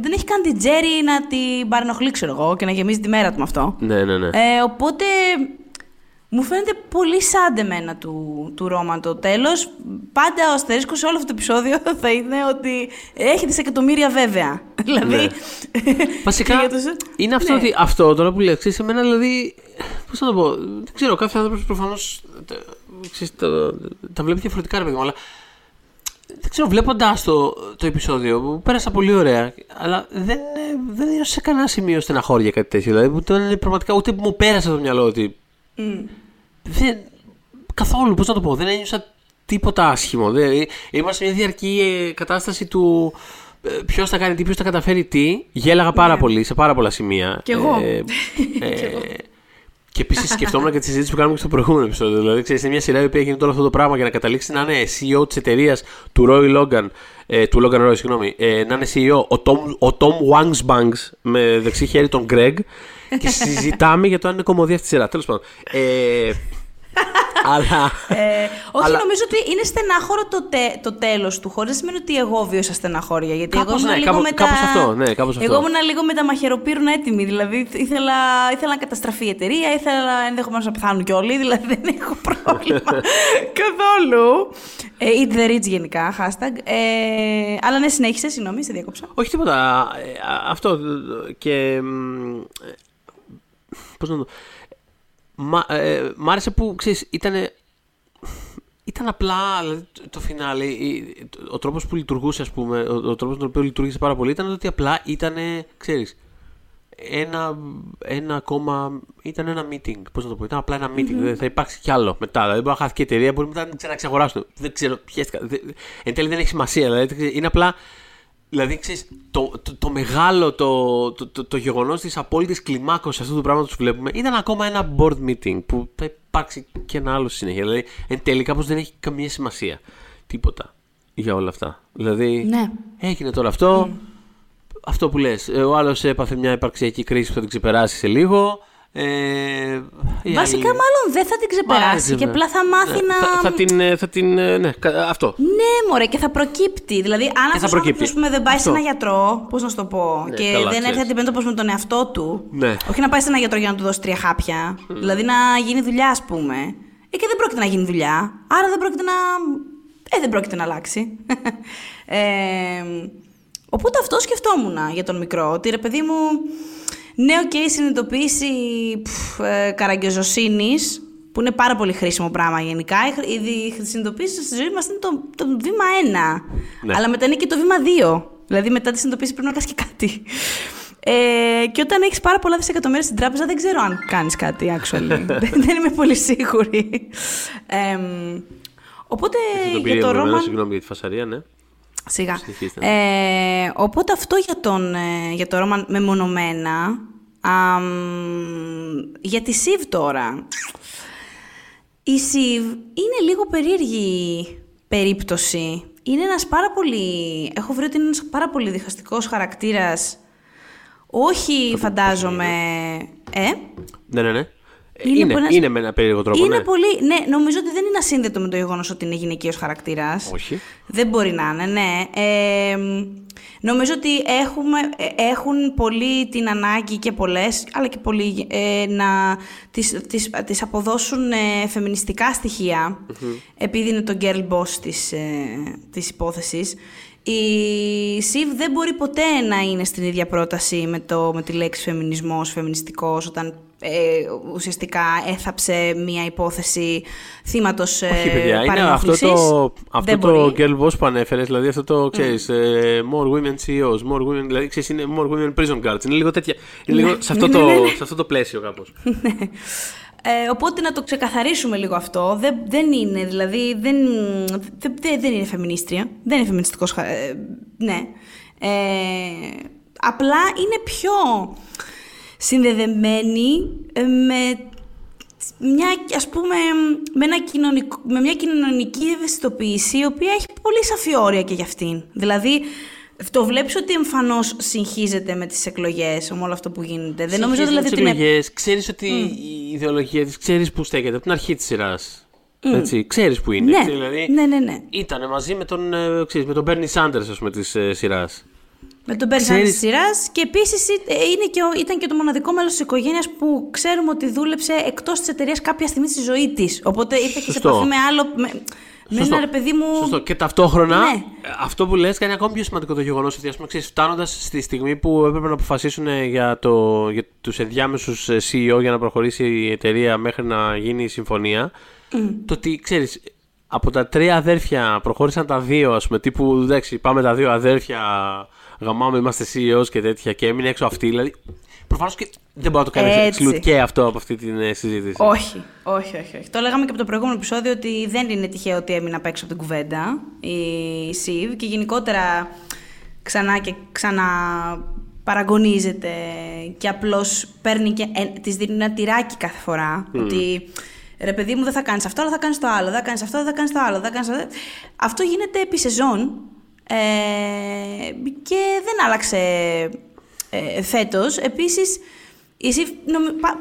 δεν έχει καν την Τζέρι να την παρενοχλεί, ξέρω εγώ, και να γεμίζει τη μέρα του με αυτό. Ναι, ναι, ναι. Ε, οπότε μου φαίνεται πολύ σαν εμένα του, του Ρώμα το τέλος. Πάντα ο αστερίσκος σε όλο αυτό το επεισόδιο *laughs* θα είναι ότι έχει δισεκατομμύρια βέβαια. δηλαδή... Βασικά, και για τους- είναι αυτό Ναι. ότι αυτό τώρα που λέει, ξέρεις, εμένα δηλαδή, πώς να το πω, δεν ξέρω, κάθε άνθρωπος προφανώς τα, ξέρεις, τα, τα βλέπει διαφορετικά ρε παιδί μου, αλλά δεν ξέρω, βλέποντα το, το επεισόδιο, που πέρασα πολύ ωραία, αλλά δεν, ε, δεν είναι σε κανένα σημείο στεναχώρια κάτι τέτοιο. Δηλαδή, που ήταν πραγματικά ούτε που μου πέρασε το μυαλό ότι. Δεν, καθόλου, πώς να το πω, δεν ένιωσα τίποτα άσχημο. Δεν, είμαστε σε μια διαρκή ε, κατάσταση του ποιος θα κάνει τι, ποιος θα καταφέρει τι. Γέλαγα πάρα πολύ σε πάρα πολλά σημεία. Κι εγώ. Ε, *laughs* ε, και επίσης σκεφτόμουν και τη συζήτηση που κάναμε και στο προηγούμενο επεισόδιο. Δηλαδή, ξέρεις, είναι μια σειρά η οποία γίνεται όλο αυτό το πράγμα για να καταλήξει να είναι CEO της εταιρείας του Roy Logan, ε, του Logan Roy, συγγνώμη, ε, να είναι CEO ο Tom, ο Tom Wangsbanks με δεξί χέρι τον Greg και συζητάμε για το αν είναι κομμωδία αυτή τη σειρά. Τέλος πάντων. Ε, αλλά. Ε, όχι, Αλλά- νομίζω ότι είναι στενάχωρο το, τε, το τέλος του, χωρί να σημαίνει ότι εγώ βίωσα στεναχώρια. Γιατί Κάπως εγώ ήμουν ναι, λίγο κάπως- με κάπως τα... αυτό, ναι, κάπως αυτό. Εγώ ήμουν λίγο με τα μαχαιροπύρουνα έτοιμη. Δηλαδή ήθελα, ήθελα να καταστραφεί η εταιρεία, ήθελα ενδεχομένως να πεθάνουν κι όλοι. *laughs* Δηλαδή δεν έχω πρόβλημα *laughs* καθόλου. Ε, eat the rich γενικά, hashtag. Ε, αλλά ναι, συνέχισε, συγγνώμη, σε διακόψα. Όχι τίποτα. Ε, α, Αυτό. Και. Πώς να το. Μα, ε, μ' άρεσε που ξέρεις, ήταν. Ήταν απλά δηλαδή, το- το φινάλε. η- Ο τρόπος που λειτουργούσε, ας πούμε, ο, ο τρόπος τον οποίο λειτουργήσε πάρα πολύ ήταν ότι απλά ήταν, ξέρεις, ένα, ένα ακόμα. ήταν ένα meeting. Πώς να το πω, ήταν απλά ένα meeting. Δεν θα υπάρξει κι άλλο μετά. Δηλαδή, μπορεί να χάθηκε η εταιρεία, μπορεί μετά να την ξαναξαγοράσουν. Δεν ξέρω, πιέστηκα. Δεν- Εν τέλει δεν έχει σημασία. Δηλαδή, είναι απλά Δηλαδή, ξέρεις, το, το, το μεγάλο, το, το, το, το γεγονός της απόλυτης κλιμάκωσης αυτού του πράγματος που βλέπουμε ήταν ακόμα ένα board meeting που θα υπάρξει και ένα άλλο στη συνέχεια. Δηλαδή, εν τέλει κάπως δεν έχει καμία σημασία τίποτα για όλα αυτά. Δηλαδή, Ναι. έγινε τώρα αυτό, αυτό που λες, ε, ο άλλος έπαθε μια υπαρξιακή κρίση που θα την ξεπεράσει σε λίγο. Ε, η Βασικά, άλλη- μάλλον δεν θα την ξεπεράσει Μάλιστα, και ναι. απλά θα μάθει Ναι, να. Θα, θα την, ε, θα την, ε, ναι, κα- αυτό. Ναι, μωρέ, και θα προκύπτει. Δηλαδή, αν αυτός ο προκύπτει. άνθρωπος, πούμε, δεν πάει σε Αυτό. ένα γιατρό, πώς να σου το πω, Ναι, και καλά, δεν ξέρεις. έρθει αντιμέτωπος με τον εαυτό του. Ναι. Όχι να πάει σε ένα γιατρό για να του δώσει τρία χάπια. Δηλαδή, να γίνει δουλειά, ας πούμε. Ε, και δεν πρόκειται να γίνει δουλειά. Άρα δεν πρόκειται να. Ε, δεν πρόκειται να αλλάξει. *laughs* ε, οπότε αυτό σκεφτόμουν για τον μικρό. Ότι ρε παιδί μου, ναι, οκ, συνειδητοποίηση πφ, ε, καραγκιοζωσύνης, που είναι πάρα πολύ χρήσιμο πράγμα γενικά. Η χρ- Η δι- συνειδητοποίηση στη ζωή μας είναι το, το βήμα ένα. Ναι. Αλλά μετά είναι και το βήμα δύο. Δηλαδή, μετά τη συνειδητοποίηση πρέπει να κάνει και κάτι. Ε, και όταν έχεις πάρα πολλά δισεκατομμύρια στην τράπεζα, δεν ξέρω αν κάνεις κάτι, actually. *laughs* δεν, δεν είμαι πολύ σίγουρη. Εμ, οπότε Το για πήρε το με εμένα, Ρόμαν. Συγγνώμη για τη φασαρία, ναι. Σιγά. Συνεχίστε. Ε, οπότε αυτό για, τον, ε, για το Ρόμαν μεμονωμένα. Αμ, για τη Σιβ τώρα. Η Σιβ είναι λίγο περίεργη περίπτωση. Είναι ένας πάρα πολύ... Έχω βρει ότι είναι ένας πάρα πολύ διχαστικός χαρακτήρας. Όχι, φαντάζομαι... Ε, Ναι, ναι, ναι. Είναι, είναι, ένας... είναι με ένα περίεργο τρόπο. Είναι ναι. πολύ. Ναι, νομίζω ότι δεν είναι ασύνδετο με το γεγονός ότι είναι γυναικείο χαρακτήρας. Όχι. Δεν μπορεί να είναι, ναι. Ε, νομίζω ότι έχουμε, ε, έχουν πολύ την ανάγκη και πολλές, αλλά και πολλοί ε, να τις, τις, τις αποδώσουν ε, φεμινιστικά επειδή είναι το girl boss της, ε, της υπόθεσης. Η ΣΥΒ δεν μπορεί ποτέ να είναι στην ίδια πρόταση με, το, με τη λέξη φεμινισμός, φεμινιστικός, όταν ε, ουσιαστικά έθαψε μια υπόθεση θύματος ε, Όχι παιδιά, είναι αυτό το, αυτό το girl boss που ανέφερες, δηλαδή αυτό το, ξέρεις, ε, more women CEOs, more women, δηλαδή ξέρεις, είναι more women prison guards, είναι λίγο τέτοια, είναι λίγο ναι. σε, αυτό ναι, το, ναι, σε αυτό το πλαίσιο κάπως. *laughs* Ε, οπότε να το ξεκαθαρίσουμε λίγο αυτό. Δεν, δεν είναι, δηλαδή, δεν, δεν, δεν είναι φεμινίστρια. Δεν είναι φεμινιστικός, ε, ναι. Ε, απλά είναι πιο συνδεδεμένη ε, με μια, ας πούμε, με, ένα κοινωνικό, με μια κοινωνική ευαισθητοποίηση η οποία έχει πολύ σαφή όρια και για αυτήν. Δηλαδή, το βλέπεις ότι εμφανώς συγχύζεται με τις εκλογές, με όλο αυτό που γίνεται; Δεν νομίζω δηλαδή ότι. εκλογές, ξέρεις ότι η ιδεολογία της ξέρεις που στέκεται από την αρχή της σειράς. Mm. Έτσι, ξέρεις που είναι. Ναι, δηλαδή, ναι, ναι, ναι. Ήταν μαζί με τον, ε, ξέρεις, με τον Bernie Sanders, ας πούμε, της ε, σειράς. Με τον Bernie Sanders της σειράς και επίσης ε, είναι και ήταν και το μοναδικό μέλος της οικογένειας που ξέρουμε ότι δούλεψε εκτός της εταιρείας κάποια στιγμή στη ζωή της. Οπότε ήρθε και σε επαφή με άλλο... Με, Σωστό. Ναι, παιδί μου. Σωστό. Και ταυτόχρονα ναι. αυτό που λες κάνει ακόμη πιο σημαντικό το γεγονός ότι ας πούμε, ξέρεις, φτάνοντας στη στιγμή που έπρεπε να αποφασίσουν για, το, για τους ενδιάμεσους CEO για να προχωρήσει η εταιρεία μέχρι να γίνει η συμφωνία. Το ότι ξέρεις, από τα τρία αδέρφια προχώρησαν τα δύο, ας πούμε, τύπου εντάξει, πάμε τα δύο αδέρφια, γαμάμε, είμαστε CEOs και τέτοια, και έμεινε έξω αυτή. Δηλαδή, Προφανώς και δεν μπορεί να το κάνει exclude και αυτό από αυτή τη ε, συζήτηση. Όχι, όχι, όχι, όχι. Το λέγαμε και από το προηγούμενο επεισόδιο ότι δεν είναι τυχαίο ότι έμεινε απ' έξω από την κουβέντα η Σιβ και γενικότερα ξανά και ξανά παραγωνίζεται και απλώς παίρνει και ε, της δίνει ένα τυράκι κάθε φορά ότι ρε παιδί μου δεν θα κάνεις αυτό αλλά θα κάνεις το άλλο, δεν θα κάνεις αυτό, δεν θα κάνεις το άλλο, θα κάνεις αυτό. Αυτό γίνεται επί σεζόν ε, και δεν άλλαξε ε, φέτος. Επίσης, εσύ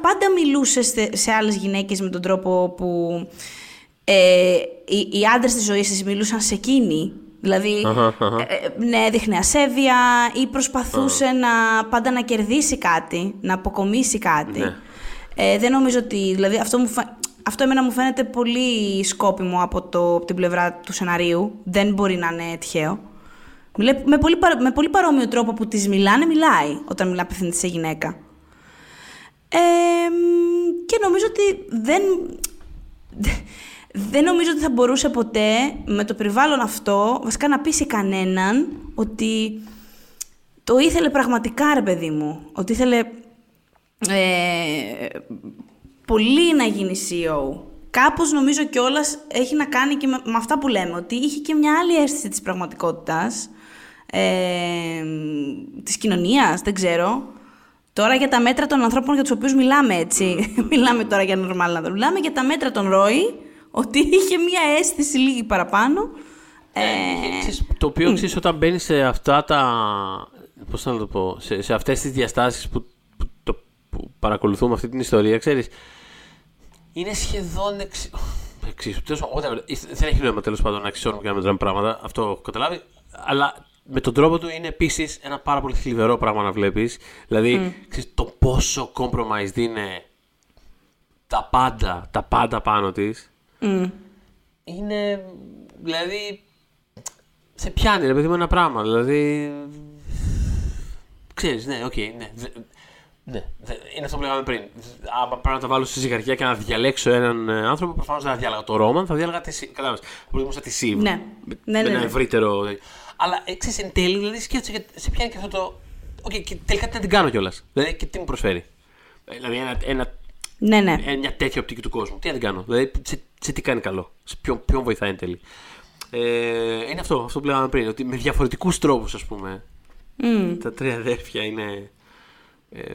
πάντα μιλούσες σε άλλες γυναίκες με τον τρόπο που ε, οι, οι άντρες της ζωής της μιλούσαν σε εκείνη. Δηλαδή, ε, ε, ναι, έδειχνε ασέβεια ή προσπαθούσε να, πάντα να κερδίσει κάτι, να αποκομίσει κάτι. Ναι. Ε, δεν νομίζω ότι, δηλαδή αυτό, μου αυτό εμένα μου φαίνεται πολύ σκόπιμο από, το, από την πλευρά του σεναρίου. Δεν μπορεί να είναι τυχαίο. Με πολύ, με πολύ παρόμοιο τρόπο που της μιλάνε, μιλάει όταν μιλά απευθύνεται σε γυναίκα. Ε, και νομίζω ότι δεν, δεν νομίζω ότι θα μπορούσε ποτέ με το περιβάλλον αυτό βασικά να πείσει κανέναν ότι το ήθελε πραγματικά ρε παιδί μου. Ότι ήθελε ε, πολύ να γίνει CEO. Κάπως νομίζω κιόλας έχει να κάνει και με, με, αυτά που λέμε, ότι είχε και μια άλλη αίσθηση της πραγματικότητας ε, της κοινωνίας, δεν ξέρω. Τώρα για τα μέτρα των ανθρώπων για τους οποίους μιλάμε έτσι. *laughs* μιλάμε τώρα για νορμάλ να Μιλάμε για τα μέτρα των Ρόι, ότι είχε μία αίσθηση λίγη παραπάνω. Ε, το οποίο ξέρεις όταν μπαίνεις σε αυτά τα. Πώς να το πω, σε, σε αυτές τις διαστάσεις που, που, το, που παρακολουθούμε αυτή την ιστορία, ξέρεις. Είναι σχεδόν εξ... εξίσου. Δεν έχει νόημα τέλος πάντων να αξιώνουμε και να μετράμε πράγματα. Αυτό έχω καταλάβει. Αλλά με τον τρόπο του είναι επίσης ένα πάρα πολύ θλιβερό πράγμα να βλέπεις. Δηλαδή, ξέρεις, το πόσο compromised είναι τα πάντα, τα πάντα πάνω της. Είναι. Δηλαδή. Σε πιάνει, ρε παιδί μου, ένα πράγμα. Δηλαδή. Ξέρεις, ναι, οκ, okay, ναι. Ναι, είναι αυτό που λέγαμε πριν. Αν πρέπει να τα βάλω στη ζυγαριά και να διαλέξω έναν ε, άνθρωπο, προφανώς δεν θα διάλεγα τον Ρόμαν, θα διάλεγα τη Κατάλαβες. Θα προτιμούσα τη Σίβ. Ναι, ναι, ναι. Με ένα ναι. ευρύτερο. Αλλά ξέρεις εν τέλει, δηλαδή σκέφτεσαι σε πιάνει και αυτό το. Οκ, okay, και τελικά τι να την κάνω κιόλας. Δηλαδή και τι μου προσφέρει. Ε, δηλαδή ένα, ένα, ναι, ναι. Ε, μια τέτοια οπτική του κόσμου. Τι να την κάνω. Δηλαδή σε, σε τι κάνει καλό. Σε ποιον, ποιον βοηθάει εν τέλει. Ε, είναι αυτό, αυτό που λέγαμε πριν. Ότι με διαφορετικούς τρόπους, ας πούμε. Mm. Τα τρία αδέρφια είναι. Ε,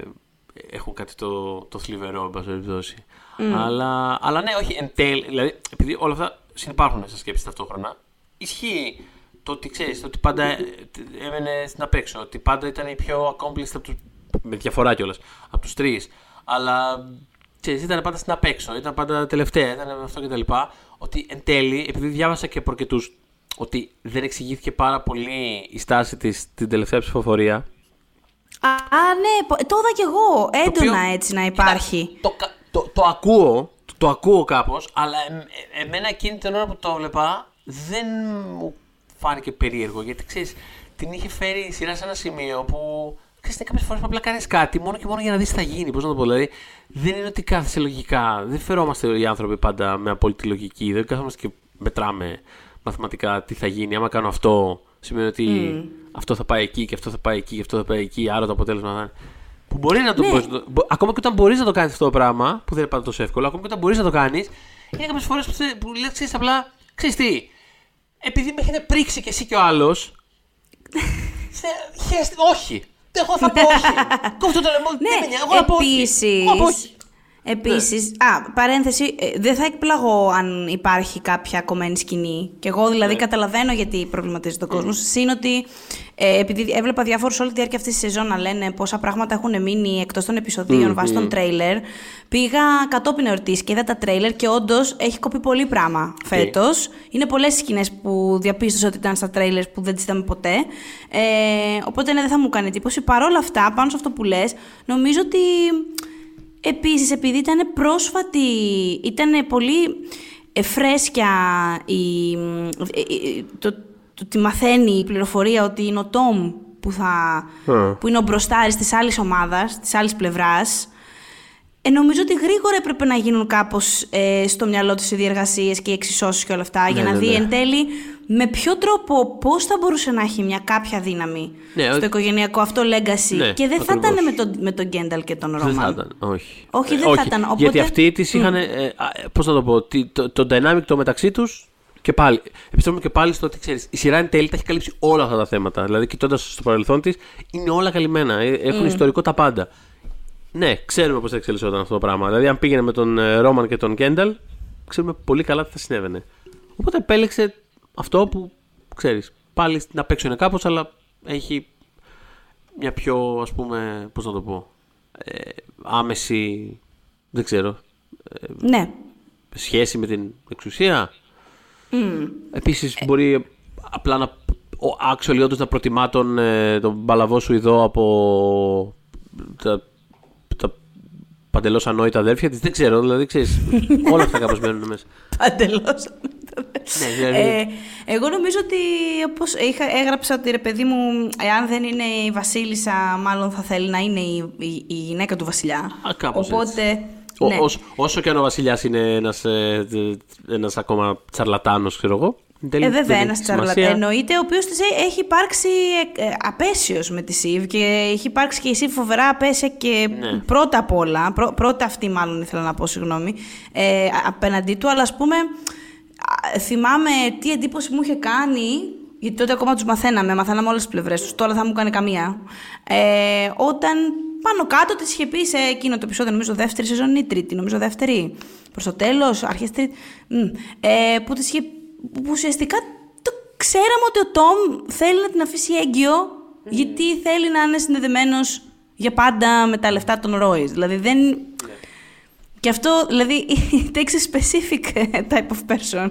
έχουν κάτι το, το θλιβερό, εν πάση περιπτώσει. Mm. Αλλά, αλλά ναι, όχι, εν τέλει. Δηλαδή, επειδή όλα αυτά συνεπάρχουν σε σκέψη ταυτόχρονα, ισχύει το ότι ξέρεις, ότι πάντα έμενε στην απέξω, ότι πάντα ήταν η πιο accomplished από τους, με διαφορά κιόλας από τους τρεις. Αλλά ξέρεις, ήταν πάντα στην απέξω, ήταν πάντα τελευταία, ήταν αυτό κτλ. Ότι εν τέλει, επειδή διάβασα και από αρκετούς ότι δεν εξηγήθηκε πάρα πολύ η στάση της την τελευταία ψηφοφορία. Α, ναι, πο- το είδα κι εγώ. Έντονα οποίο- έτσι να υπάρχει. Κοίτα, Το, κα- το, το ακούω, το, το ακούω κάπως, αλλά εμ- ε- εμένα εκείνη την ώρα που το βλέπα δεν μου φάνηκε περίεργο. Γιατί ξέρεις, την είχε φέρει η σειρά σε ένα σημείο που. Ξέρεις, κάποιες φορές που απλά κάνεις κάτι μόνο και μόνο για να δεις τι θα γίνει. Πώς να το πω, δηλαδή δεν είναι ότι κάθεσαι λογικά. Δεν φερόμαστε οι άνθρωποι πάντα με απόλυτη λογική. Δεν κάθομαστε και μετράμε μαθηματικά τι θα γίνει. Άμα κάνω αυτό, σημαίνει ότι αυτό θα πάει εκεί και αυτό θα πάει εκεί και αυτό θα πάει εκεί. Άρα το αποτέλεσμα θα είναι. Που μπορεί να το Ναι. μπορείς να το- μπο- Ακόμα και όταν μπορείς να το κάνεις αυτό το πράγμα, που δεν είναι πάντα τόσο εύκολο, ακόμα και όταν μπορείς να το κάνεις, είναι κάποιες φορές που, θε- που λες, ξέρεις απλά, ξέρεις τι, επειδή με έχετε πρίξει κι εσύ και ο άλλος. *laughs* όχι. Εγώ θα πω όχι. *laughs* Κόφτω το λαιμό. δεν με νοιάζει, εγώ θα πω όχι. Επίσης, Εγώ θα πω όχι. Επίσης, α, παρένθεση, ε, δεν θα εκπλαγώ αν υπάρχει κάποια κομμένη σκηνή. Και εγώ δηλαδή Ναι. καταλαβαίνω γιατί προβληματίζει τον κόσμο. Συν ότι, ε, επειδή έβλεπα διάφορους όλη τη διάρκεια αυτής της σεζόν να λένε πόσα πράγματα έχουν μείνει εκτός των επεισοδίων βάσει των τρέιλερ, πήγα κατόπιν εορτής και είδα τα τρέιλερ και όντως έχει κοπεί πολύ πράγμα φέτος. Είναι πολλές οι σκηνές που διαπίστωσα ότι ήταν στα τρέιλερ που δεν τις είδαμε ποτέ. Ε, οπότε ναι, δεν θα μου κάνει εντύπωση. Παρ' όλα αυτά, πάνω σε αυτό που λες, νομίζω ότι Επίσης, επειδή ήταν πρόσφατη, ήταν πολύ ε, φρέσκια η, ε, ε, το, το ότι μαθαίνει η πληροφορία ότι είναι ο Τόμ που, θα, Α. που είναι ο μπροστάρης της άλλης ομάδας, της άλλης πλευράς. Ε, νομίζω ότι γρήγορα έπρεπε να γίνουν κάπως ε, στο μυαλό της οι διεργασίες και οι εξισώσεις και όλα αυτά για Ναι, να ναι, δει ναι. εν τέλει με ποιο τρόπο, πώς θα μπορούσε να έχει μια κάποια δύναμη Ναι, στο ότι- οικογενειακό αυτό legacy Ναι, και δεν θα ακριβώς. ήταν με τον, με τον Γκένταλ και τον Ρόμαν. Δεν θα ήταν, όχι. Όχι, Ε, δεν θα ήταν, οπότε- Γιατί αυτοί τη είχαν. Ε, Πώς να το πω, τι- το, το dynamic το μεταξύ τους και πάλι. Επιστρέφουμε και πάλι στο ότι ξέρεις, η σειρά εν τέλει τα έχει καλύψει όλα αυτά τα θέματα. Δηλαδή, κοιτώντας στο παρελθόν της, είναι όλα καλυμμένα. Ε, Έχουν ιστορικό τα πάντα. Ναι, ξέρουμε πώς θα εξελισσόταν αυτό το πράγμα. Δηλαδή, αν πήγαινε με τον ε, Ρόμαν και τον Κένταλ, ξέρουμε πολύ καλά τι θα συνέβαινε. Οπότε επέλεξε αυτό που ξέρεις. Πάλι να παίξω είναι κάπως, αλλά έχει μια πιο, ας πούμε, πώς να το πω, ε, άμεση, δεν ξέρω, Ναι. σχέση με την εξουσία. Επίσης μπορεί απλά να, ο actually όντως να προτιμά τον, ε, τον παλαβό σου ειδό από τα, τα παντελώς ανόητα αδέρφια της. Δεν ξέρω, δηλαδή ξέρεις, όλα αυτά κάπως μένουν μέσα. *laughs* Παντελώς. Ναι, δηλαδή- ε, εγώ νομίζω ότι όπως έγραψα ότι ρε παιδί μου, εάν δεν είναι η Βασίλισσα, μάλλον θα θέλει να είναι η, η, η γυναίκα του Βασιλιά. Α, κάπως Οπότε. Ο- ναι. όσο, όσο και αν ο Βασιλιάς είναι ένας, ε, ε, ένας ακόμα τσαρλατάνος, ξέρω εγώ. Εν τέλει Ε, δεν βέβαια, έχει ένας σημασία. τσαρλατάν. Εννοείται, ο οποίος έχει υπάρξει ε, ε, απέσιος με τη ΣΥΒ και έχει υπάρξει και η ΣΥΒ φοβερά απέσια και Ναι. πρώτα απ' όλα. πρω- πρώτα αυτή, μάλλον ήθελα να πω, συγγνώμη. Ε, α- απέναντί του, αλλά ας πούμε, α, θυμάμαι τι εντύπωση μου είχε κάνει. Γιατί τότε ακόμα τους μαθαίναμε, μαθαίναμε όλες τις πλευρές τους. Τώρα θα μου κάνει καμία. Ε, όταν πάνω κάτω της είχε πει σε εκείνο το επεισόδιο, νομίζω δεύτερη σεζόν ή τρίτη, νομίζω δεύτερη. Προς το τέλος, αρχές τρίτη. Μμ. Ε, που της είχε που ουσιαστικά το ξέραμε ότι ο Τόμ θέλει να την αφήσει έγκυο γιατί θέλει να είναι συνδεδεμένος για πάντα με τα λεφτά των Ρόις. Δηλαδή δεν... Και αυτό, δηλαδή, *laughs* it takes a specific type of person.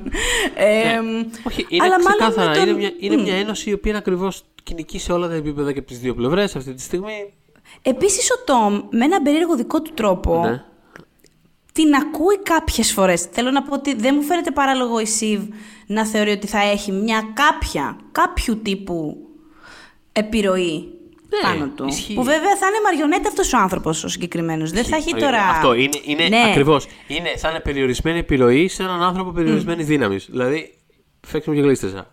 Ε, Ναι. Όχι, είναι αλλά μάλλον ξεκάθαρα. με τον- Είναι, μια, είναι μια ένωση η οποία είναι ακριβώς κοινική σε όλα τα επίπεδα και από τις δύο πλευρές αυτή τη στιγμή. Επίσης ο Τόμ, με έναν περίεργο δικό του τρόπο, Ναι. Την ακούει κάποιες φορές. Θέλω να πω ότι δεν μου φαίνεται παράλογο η Σιβ να θεωρεί ότι θα έχει μια κάποια, κάποιου τύπου επιρροή Ναι, πάνω του. ισχύει. Που βέβαια θα είναι μαριονέτα αυτός ο άνθρωπος ο συγκεκριμένος. Δεν θα έχει τώρα... Αυτό είναι, είναι Ναι. ακριβώς. Είναι, θα είναι περιορισμένη επιρροή σε έναν άνθρωπο περιορισμένη δύναμης. Δηλαδή, φέξτε μου και γλίστεσα.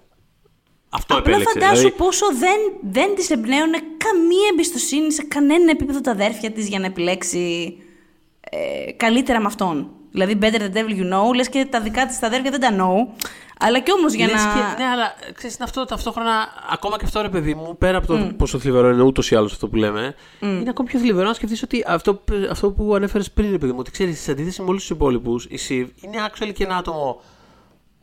Αυτό Απλά επέλεξε. φαντάσου δηλαδή, πόσο δεν, δεν της εμπνέουν καμία εμπιστοσύνη σε κανένα επίπεδο τα αδέρφια της για να επιλέξει ε, καλύτερα με αυτόν. Δηλαδή, better the devil you know, λες και τα δικά της τα αδέρφια δεν τα know. Αλλά κι όμως για λες να... και- ναι, αλλά ξέρεις, είναι αυτό ταυτόχρονα, ακόμα και αυτό ρε παιδί μου, πέρα από το πόσο θλιβερό είναι ούτως ή άλλως αυτό που λέμε, είναι ακόμη πιο θλιβερό να σκεφτείς ότι αυτό, που- αυτό που ανέφερες πριν, ρε παιδί μου, ότι ξέρεις, σε αντίθεση με όλους τους υπόλοιπους, η Σιβ είναι actually και ένα άτομο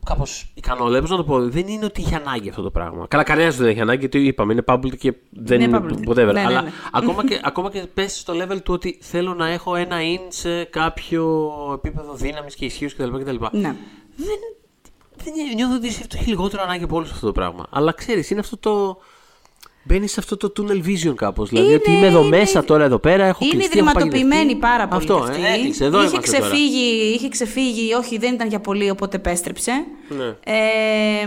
κάπω ικανό. να το πω. Δεν είναι ότι έχει ανάγκη αυτό το πράγμα. Καλά, κανένας δεν έχει ανάγκη, γιατί είπαμε, είναι public και δεν είναι, είναι whatever. Ναι, ναι, Αλλά ναι. ακόμα και, *laughs* ακόμα και πέσει στο level του ότι θέλω να έχω ένα in σε κάποιο επίπεδο δύναμης και ισχύως κτλ. Ναι. Δεν, δεν νιώθω ότι έχει λιγότερο ανάγκη από όλο αυτό το πράγμα. Αλλά ξέρεις, είναι αυτό το. Μπαίνει σε αυτό το tunnel vision κάπως. Δηλαδή ότι είμαι εδώ μέσα τώρα εδώ πέρα, έχω Είναι δρυματοποιημένη πάρα πολύ. Αυτό, αυτή. Ε, έκλεισε, εδώ είχε, ξεφύγει, τώρα. είχε ξεφύγει, όχι δεν ήταν για πολύ οπότε επέστρεψε. Ναι. Ε,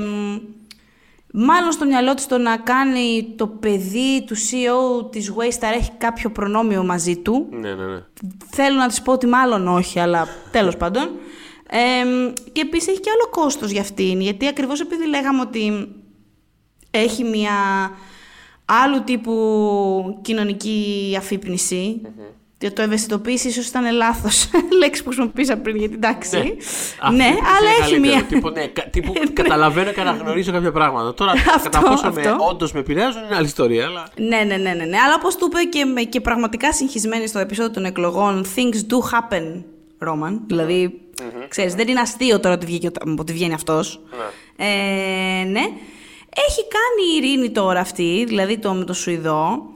μάλλον στο μυαλό της το να κάνει το παιδί του CEO της Waystar έχει κάποιο προνόμιο μαζί του. Ναι, ναι, ναι. Θέλω να της πω ότι μάλλον όχι, αλλά τέλος πάντων. Ε, και επίσης έχει και άλλο κόστος για αυτήν, γιατί ακριβώς επειδή λέγαμε ότι έχει μια άλλου τύπου κοινωνική αφύπνιση. Mm-hmm. Το ευαισθητοποίηση ίσως ήταν λάθος *laughs* λέξη που χρησιμοποίησα πριν, γιατί εντάξει. Ναι, ναι αλλά έχει μία. Τύπου, ναι, *laughs* τύπου ναι. καταλαβαίνω και αναγνωρίζω κάποια πράγματα. Τώρα, *laughs* κατά πόσο με, όντως με επηρεάζουν είναι άλλη ιστορία. Αλλά... Ναι, ναι, ναι, ναι, ναι. Αλλά όπως του είπε και, και πραγματικά συγχυσμένη στο επεισόδιο των εκλογών, things do happen, Roman. Δηλαδή, mm-hmm. ξέρεις, δεν είναι αστείο τώρα ότι, ότι βγαίνει αυτός. Ναι. Ε, ναι. Έχει κάνει η Ειρήνη τώρα αυτή, δηλαδή το, με το Σουηδό,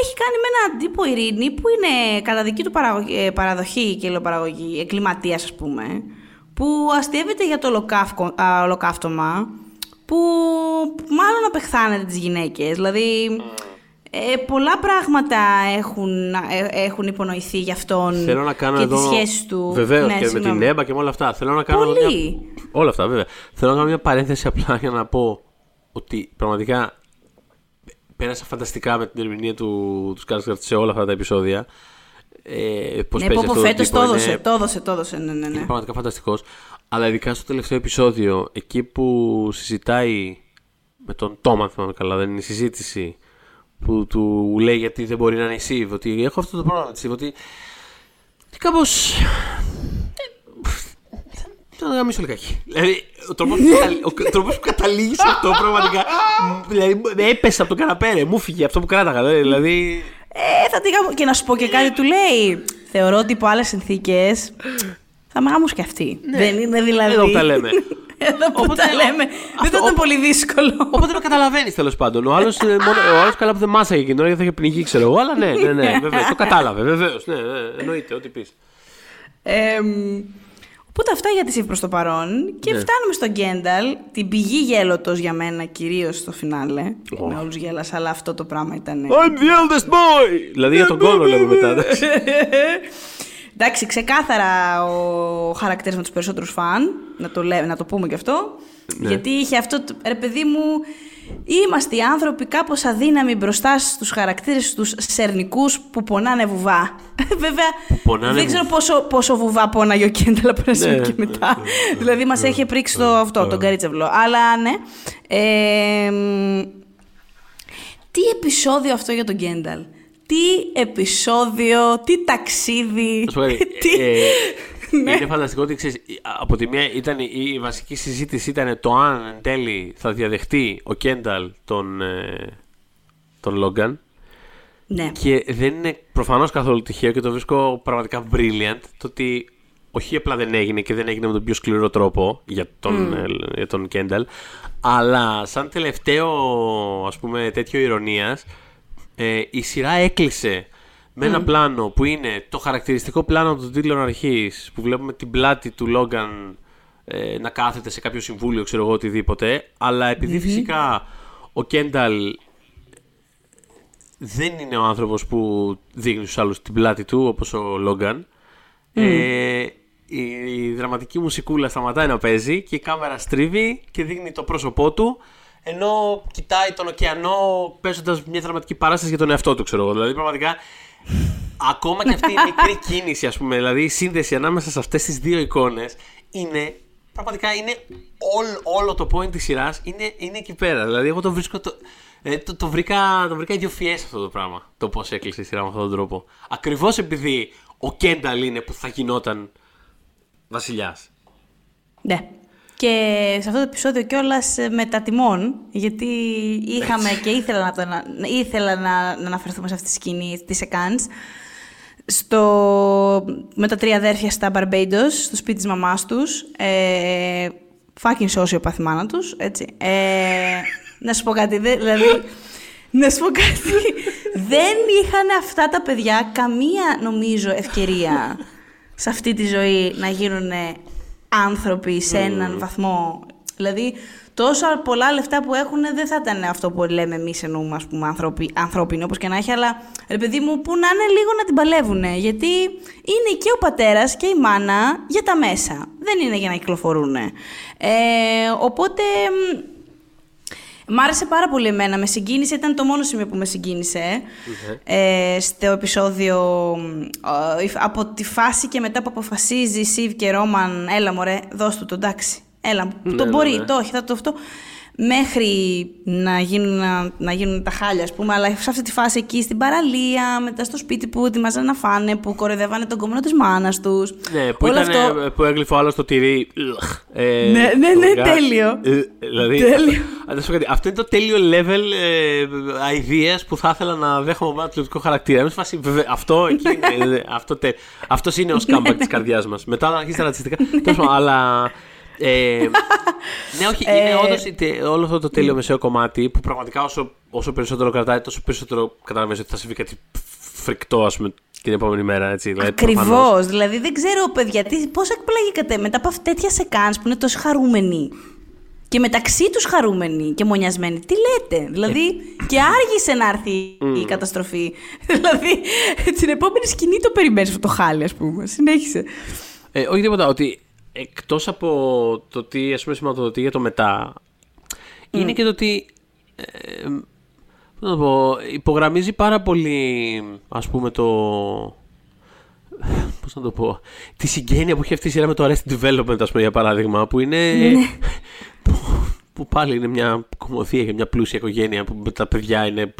έχει κάνει με έναν τύπο Ειρήνη που είναι κατά δική του ε, παραδοχή και υλοπαραγωγή, εγκληματίας ας πούμε, που αστείευεται για το ολοκαύτωμα, που μάλλον απεχθάνεται τις γυναίκες, δηλαδή... Ε, πολλά πράγματα έχουν, ε, έχουν υπονοηθεί για αυτόν Θέλω να κάνω και εδώ... τις σχέσεις του. Βεβαίως ναι, και με την ΕΜΠΑ και με όλα αυτά. Θέλω να κάνω Πολύ. Μια... Όλα αυτά, βέβαια. Θέλω να κάνω μια παρένθεση απλά για να πω ότι πραγματικά πέρασα φανταστικά με την ερμηνεία του, του Σκάρσγκαρτ σε όλα αυτά τα επεισόδια. Ε, πώς ναι, πω φέτος το έδωσε, το έδωσε, το έδωσε, ναι, ναι, ναι. Είναι πραγματικά φανταστικός. Αλλά ειδικά στο τελευταίο επεισόδιο, εκεί που συζητάει με τον Τόμα, θυμάμαι καλά, δεν είναι η συζήτηση, που του λέει γιατί δεν μπορεί να είναι η Σιβ, ότι έχω αυτό το πρόβλημα με τη Σιβ, ότι κάπως το να γαμίσω λιγάκι. Δηλαδή, ο τρόπος που, που καταλήγεις σε αυτό πραγματικά. Δηλαδή, έπεσε από το καναπέ, μου φύγε αυτό που κράταγα. Δηλαδή. Ε, θα τη γάμω. Και να σου πω και κάτι του λέει. Θεωρώ ότι υπό άλλες συνθήκες θα με και αυτή. Ναι. Δεν είναι δηλαδή. Εδώ που τα λέμε. *laughs* Εδώ που τα λέμε. Δεν θα ήταν πολύ δύσκολο. Οπότε το καταλαβαίνεις τέλος πάντων. Ο άλλος ε, *laughs* καλά που δεν μάσαγε εκείνη γιατί θα είχε πνιγεί, ξέρω εγώ. Αλλά ναι, ναι, ναι, βέβαια. Το κατάλαβε, βεβαίως. Ναι, ναι, εννοείται, ό,τι πεις. Οπότε αυτά για τη ΣΥΒ προς το παρόν. Και ναι. φτάνουμε στο Γκένταλ, την πηγή γέλοτος για μένα κυρίως στο φινάλε. Oh. Με όλους γέλασα, αλλά αυτό το πράγμα ήταν... I'm the eldest boy! δηλαδή για τον κόλλο λέμε μετά. *laughs* Εντάξει, ξεκάθαρα ο χαρακτήρας με τους περισσότερους φαν, να το, να το πούμε και αυτό. Ναι. Γιατί είχε αυτό, ρε παιδί μου, Είμαστε οι άνθρωποι κάπως αδύναμοι μπροστά στους χαρακτήρες τους σερνικούς που πονάνε βουβά. *laughs* Βέβαια, δεν ξέρω πόσο, πόσο βουβά πόναγε ο Κένταλ από ένα σημείο και μετά. δηλαδή μας έχει πρίξει το αυτό, τον Καρίτσευλο. Αλλά ναι. τι επεισόδιο αυτό για τον Κένταλ; Τι επεισόδιο, τι ταξίδι. *laughs* τι... Ε, ναι. Είναι φανταστικό ότι ξέρεις, από τη μία ήταν η, βασική συζήτηση ήταν το αν εν τέλει θα διαδεχτεί ο Κένταλ τον, ε, τον Λόγκαν. Ναι. Και δεν είναι προφανώς καθόλου τυχαίο και το βρίσκω πραγματικά brilliant το ότι όχι απλά δεν έγινε και δεν έγινε με τον πιο σκληρό τρόπο για τον, mm. για τον Κένταλ, αλλά σαν τελευταίο ας πούμε τέτοιο ηρωνίας ε, η σειρά έκλεισε με ένα πλάνο που είναι το χαρακτηριστικό πλάνο των τίτλων αρχής που βλέπουμε την πλάτη του Λόγκαν ε, να κάθεται σε κάποιο συμβούλιο, ξέρω εγώ οτιδήποτε. Αλλά φυσικά ο Κένταλ δεν είναι ο άνθρωπος που δείχνει στους άλλους την πλάτη του όπως ο Λόγκαν. Ε, η, η δραματική μουσικούλα σταματάει να παίζει και η κάμερα στρίβει και δείχνει το πρόσωπό του ενώ κοιτάει τον ωκεανό παίζοντας μια δραματική παράσταση για τον εαυτό του, ξέρω εγώ. Δηλαδή, πραγματικά ακόμα και αυτή η μικρή *laughs* κίνηση, ας πούμε, δηλαδή η σύνδεση ανάμεσα σε αυτές τις δύο εικόνες είναι. Πραγματικά είναι όλο το point της σειράς είναι, είναι εκεί πέρα. Δηλαδή, εγώ το βρίσκω. Το, ε, το, το, βρήκα, το βρήκα ιδιοφιέ αυτό το πράγμα. Το πώς έκλεισε η σειρά με αυτόν τον τρόπο. Ακριβώς επειδή ο Κένταλ είναι που θα γινόταν βασιλιάς. Ναι. Και σε αυτό το επεισόδιο κιόλας ε, μετατιμών, γιατί είχαμε και ήθελα να, το, να, ήθελα να, να αναφερθούμε σε αυτή τη σκηνή της Εκάνς, στο, με τα τρία αδέρφια στα Barbados, στο σπίτι της μαμάς τους. Ε, Fucking sociopath μάνα τους, έτσι. Ε, να σου πω κάτι, δε- δηλαδή... Να σου πω κάτι. δεν είχαν αυτά τα παιδιά καμία, νομίζω, ευκαιρία σε αυτή τη ζωή να γίνουν άνθρωποι σε έναν βαθμό. Δηλαδή, τόσα πολλά λεφτά που έχουν δεν θα ήταν αυτό που λέμε εμείς εννοούμε, ας πούμε, ανθρώπι, ανθρώπινο, όπως και να έχει, αλλά ρε παιδί μου, που να είναι λίγο να την παλεύουν. Γιατί είναι και ο πατέρας και η μάνα για τα μέσα. Δεν είναι για να κυκλοφορούν. Ε, οπότε. Μ, Μ' άρεσε πάρα πολύ εμένα, με συγκίνησε, ήταν το μόνο σημείο που με συγκίνησε. Ε, στο επεισόδιο ε, από τη φάση και μετά που αποφασίζει η Σιβ και Ρόμαν, έλα μωρέ, δώσ' του το εντάξει, έλα, το ναι, μπορεί, ναι. το όχι, θα το αυτό, μέχρι να γίνουν, να, να γίνουν τα χάλια, ας πούμε, αλλά σε αυτή τη φάση εκεί στην παραλία, μετά στο σπίτι που ετοιμάζανε να φάνε, που κοροϊδεύανε τον κομμένο της μάνας τους. Ναι, που, Όλο ήταν, αυτό- ε, που έγλειφε ο άλλος το τυρί. Ε, Ναι, ναι, ναι, πραγματικά, τέλειο. ε, δηλαδή, Τέλειο. Α, να σου πω κάτι, αυτό είναι το τέλειο level ε, ideas που θα ήθελα να δέχομαι από ένα τηλεοπτικό χαρακτήρα. Είμαι σε φάση, βέβαια, αυτό, εκεί, είναι, *laughs* ε, αυτό, τε, αυτός είναι ο σκάμπακ της καρδιάς μας. Μετά να αρχίσει τα ρατσιστικά. Τέλος πάντων, αλλά... Ε, *laughs* ναι, όχι, είναι όντως η τε- όλο αυτό το τέλειο μεσαίο κομμάτι που πραγματικά όσο, όσο περισσότερο κρατάει, τόσο περισσότερο καταλαβαίνεις ότι θα συμβεί κάτι φρικτό, ας πούμε, την επόμενη μέρα. Έτσι, δηλαδή, προφανώς. Ακριβώς. Δηλαδή δεν ξέρω, παιδιά, τι, πώς εκπλαγήκατε μετά από αυτ- τέτοια σεκάνς που είναι τόσο χαρούμενοι. Και μεταξύ τους χαρούμενοι και μονιασμένοι. Τι λέτε. Δηλαδή και άργησε να έρθει η καταστροφή. *laughs* δηλαδή την επόμενη σκηνή το περιμένεις αυτό το χάλι, ας πούμε. Συνέχισε. Ε, όχι τίποτα, ότι εκτός από το τι ας πούμε σηματοδοτεί για το μετά, είναι και το ότι ε, πώς να το πω, υπογραμμίζει πάρα πολύ ας πούμε το πώς να το πω τη συγγένεια που έχει αυτή η σειρά με το Arrested Development ας πούμε για παράδειγμα που είναι που, που πάλι είναι μια κομμωδία και μια πλούσια οικογένεια που τα παιδιά είναι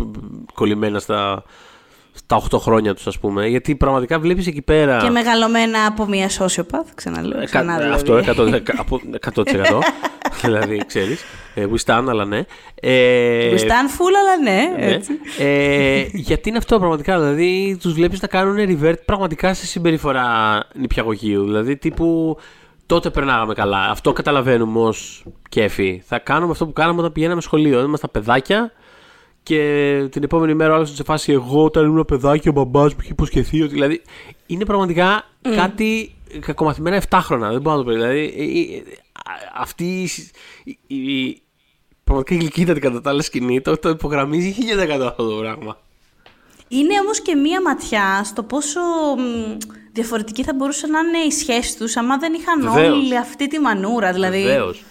κολλημένα στα, στα 8 χρόνια τους ας πούμε γιατί πραγματικά βλέπεις εκεί πέρα Και μεγαλωμένα από μια sociopath, ξαναλέω. ε, Ξανά, κα- δηλαδή. Αυτό 100%. από 100%. *laughs* δηλαδή, ξέρεις. Ε, we stand, αλλά ναι. Ε, We stand full, αλλά ναι. ναι. Έτσι. Ε, γιατί είναι αυτό πραγματικά. Δηλαδή, τους βλέπεις να κάνουν revert πραγματικά σε συμπεριφορά νηπιαγωγείου. Δηλαδή, τύπου τότε περνάγαμε καλά. Αυτό καταλαβαίνουμε ως κέφι. Θα κάνουμε αυτό που κάναμε όταν πηγαίναμε σχολείο. Ήμασταν παιδάκια και την επόμενη μέρα ο άλλος σε φάση εγώ όταν ήμουν παιδάκι ο μπαμπάς μου είχε υποσχεθεί ότι. Δηλαδή, είναι πραγματικά κάτι κακομαθημένα 7 χρόνια. Δεν μπορώ να το πω. Δηλαδή, ε, ε, α- αυτή η, η, η πραγματικά η γλυκύτατη κατά τα άλλα σκηνή το, το υπογραμμίζει 1000% αυτό το πράγμα. Είναι όμως και μία ματιά στο πόσο μ, διαφορετική θα μπορούσε να είναι η σχέση τους άμα δεν είχαν Βεβαίως. όλη αυτή τη μανούρα. Δηλαδή, Βεβαίως.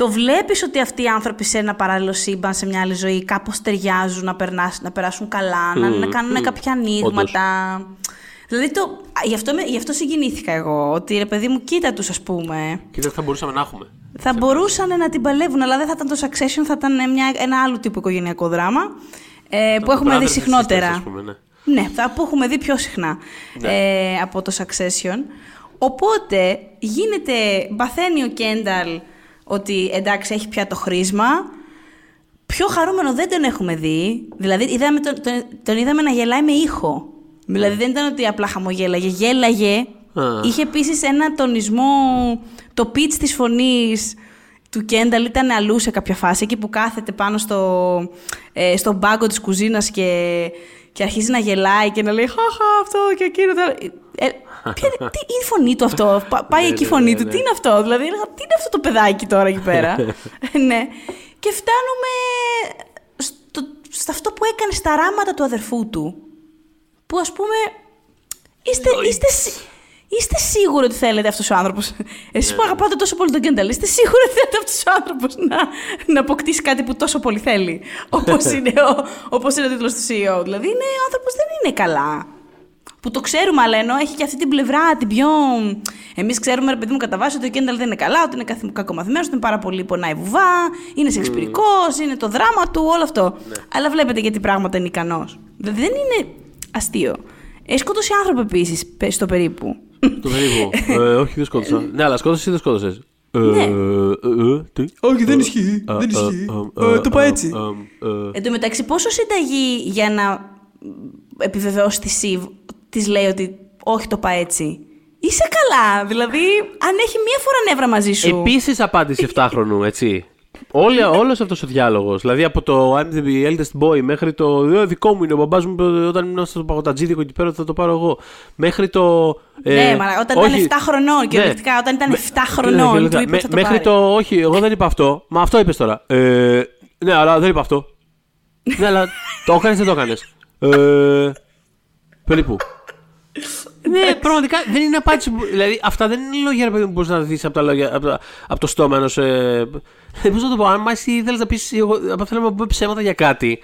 Το βλέπεις ότι αυτοί οι άνθρωποι σε ένα παράλληλο σύμπαν, σε μια άλλη ζωή, κάπως ταιριάζουν να, περνάς, να περάσουν καλά, να, να κάνουν κάποια ανοίγματα. Δηλαδή, το, α, γι, αυτό, με- γι' αυτό συγκινήθηκα εγώ, ότι ρε παιδί μου, κοίτα τους ας πούμε. Κοίτα τι θα μπορούσαμε να έχουμε. Θα μπορούσαν να την παλεύουν, αλλά δεν θα ήταν το Succession, θα ήταν μια, ένα άλλο τύπο οικογενειακό δράμα ε, που έχουμε δει Brothers and συχνότερα. sisters, ας πούμε, ναι. Ναι, θα που έχουμε δει πιο συχνά ε, από το Succession. Οπότε γίνεται, παθαίνει ο Κένταλ ότι εντάξει έχει πια το χρήσμα. Πιο χαρούμενο δεν τον έχουμε δει. Δηλαδή είδαμε τον, τον, τον είδαμε να γελάει με ήχο. Δηλαδή δεν ήταν ότι απλά χαμογέλαγε, γέλαγε. Α. Είχε επίσης ένα τονισμό, το pitch της φωνής του Κένταλ ήταν αλλού σε κάποια φάση, εκεί που κάθεται πάνω στο, ε, στον πάγκο της κουζίνας και, και αρχίζει να γελάει και να λέει «Χαχα, αυτό και εκείνο». το άλλο». Ε, ποια είναι- τι είναι η φωνή του αυτό, Πα- πάει Ναι, εκεί η ναι, φωνή ναι, του, ναι. τι είναι αυτό, δηλαδή έλεγα, τι είναι αυτό το παιδάκι τώρα εκεί πέρα; ναι. Και φτάνουμε στο, σε αυτό που έκανε στα ράματα του αδερφού του, που ας πούμε είστε, είστε, σι- είστε σίγουροι ότι θέλετε αυτός ο άνθρωπος. Εσείς που αγαπάτε τόσο πολύ τον Κένταλ, είστε σίγουροι ότι θέλετε αυτός ο άνθρωπος να, να αποκτήσει κάτι που τόσο πολύ θέλει. Όπως είναι ο, όπως είναι ο τίτλος του CEO. Δηλαδή είναι, ο άνθρωπος δεν είναι καλά. Που το ξέρουμε, αλλά ενώ έχει και αυτή την πλευρά την πιο. Εμείς ξέρουμε, ρε παιδί μου, κατά βάση ότι ο Κένταλ δεν είναι καλά, ότι είναι καθ- κακομαθημένος, ότι είναι πάρα πολύ πονάει βουβά, είναι σεξπυρικός, είναι το δράμα του, όλο αυτό. Αλλά βλέπετε γιατί πράγματα είναι ικανός. Δεν είναι αστείο. Έχει σκότωσει άνθρωπο επίσης, στο περίπου. Το περίπου. *laughs* ε, όχι, δεν σκότωσα. ναι, αλλά σκότωσες ή δεν σκότωσες; Ε, Ναι. ε, ε, τι; Όχι, δεν Ε, ισχύει, ε, δεν ε, ισχύει. ε, Ε, το πάει ε, έτσι. ε, ε, Εν τω μεταξύ, πόσο συνταγή για να επιβεβαιώσει τη ΣΥΒ της λέει ότι όχι το πάει έτσι. Είσαι καλά. Δηλαδή, αν έχει μία φορά νεύρα μαζί σου. Επίσης απάντηση 7χρονου, έτσι. Όλος αυτός ο διάλογος. Δηλαδή από το I'm the eldest boy μέχρι το «Ε, δικό μου είναι ο μπαμπάς μου όταν ήμουν στο παγωτατζίδικο εκεί πέρα θα το πάρω εγώ. Μέχρι το. ε, ναι, μα όταν όχι, ήταν 7 χρονών. Κυριολεκτικά, όταν ήταν 7 χρονών. Του είπες, με, θα το μέχρι πάρει. το. Όχι, εγώ δεν είπα αυτό. Μα αυτό είπες τώρα. Ε, ναι, αλλά δεν είπα αυτό. *laughs* ναι, αλλά το έκανε, δεν το έκανε. Ε, περίπου. Ναι, πραγματικά δεν είναι απάντηση. Που, δηλαδή, αυτά δεν είναι λόγια ρε παιδί που μπορείς να δεις από, τα λόγια- από, τα- από το στόμα ενός. Ε, Πώς να το πω, αν εσύ ήθελε να πεις. Αν θέλω να πούμε ψέματα για κάτι,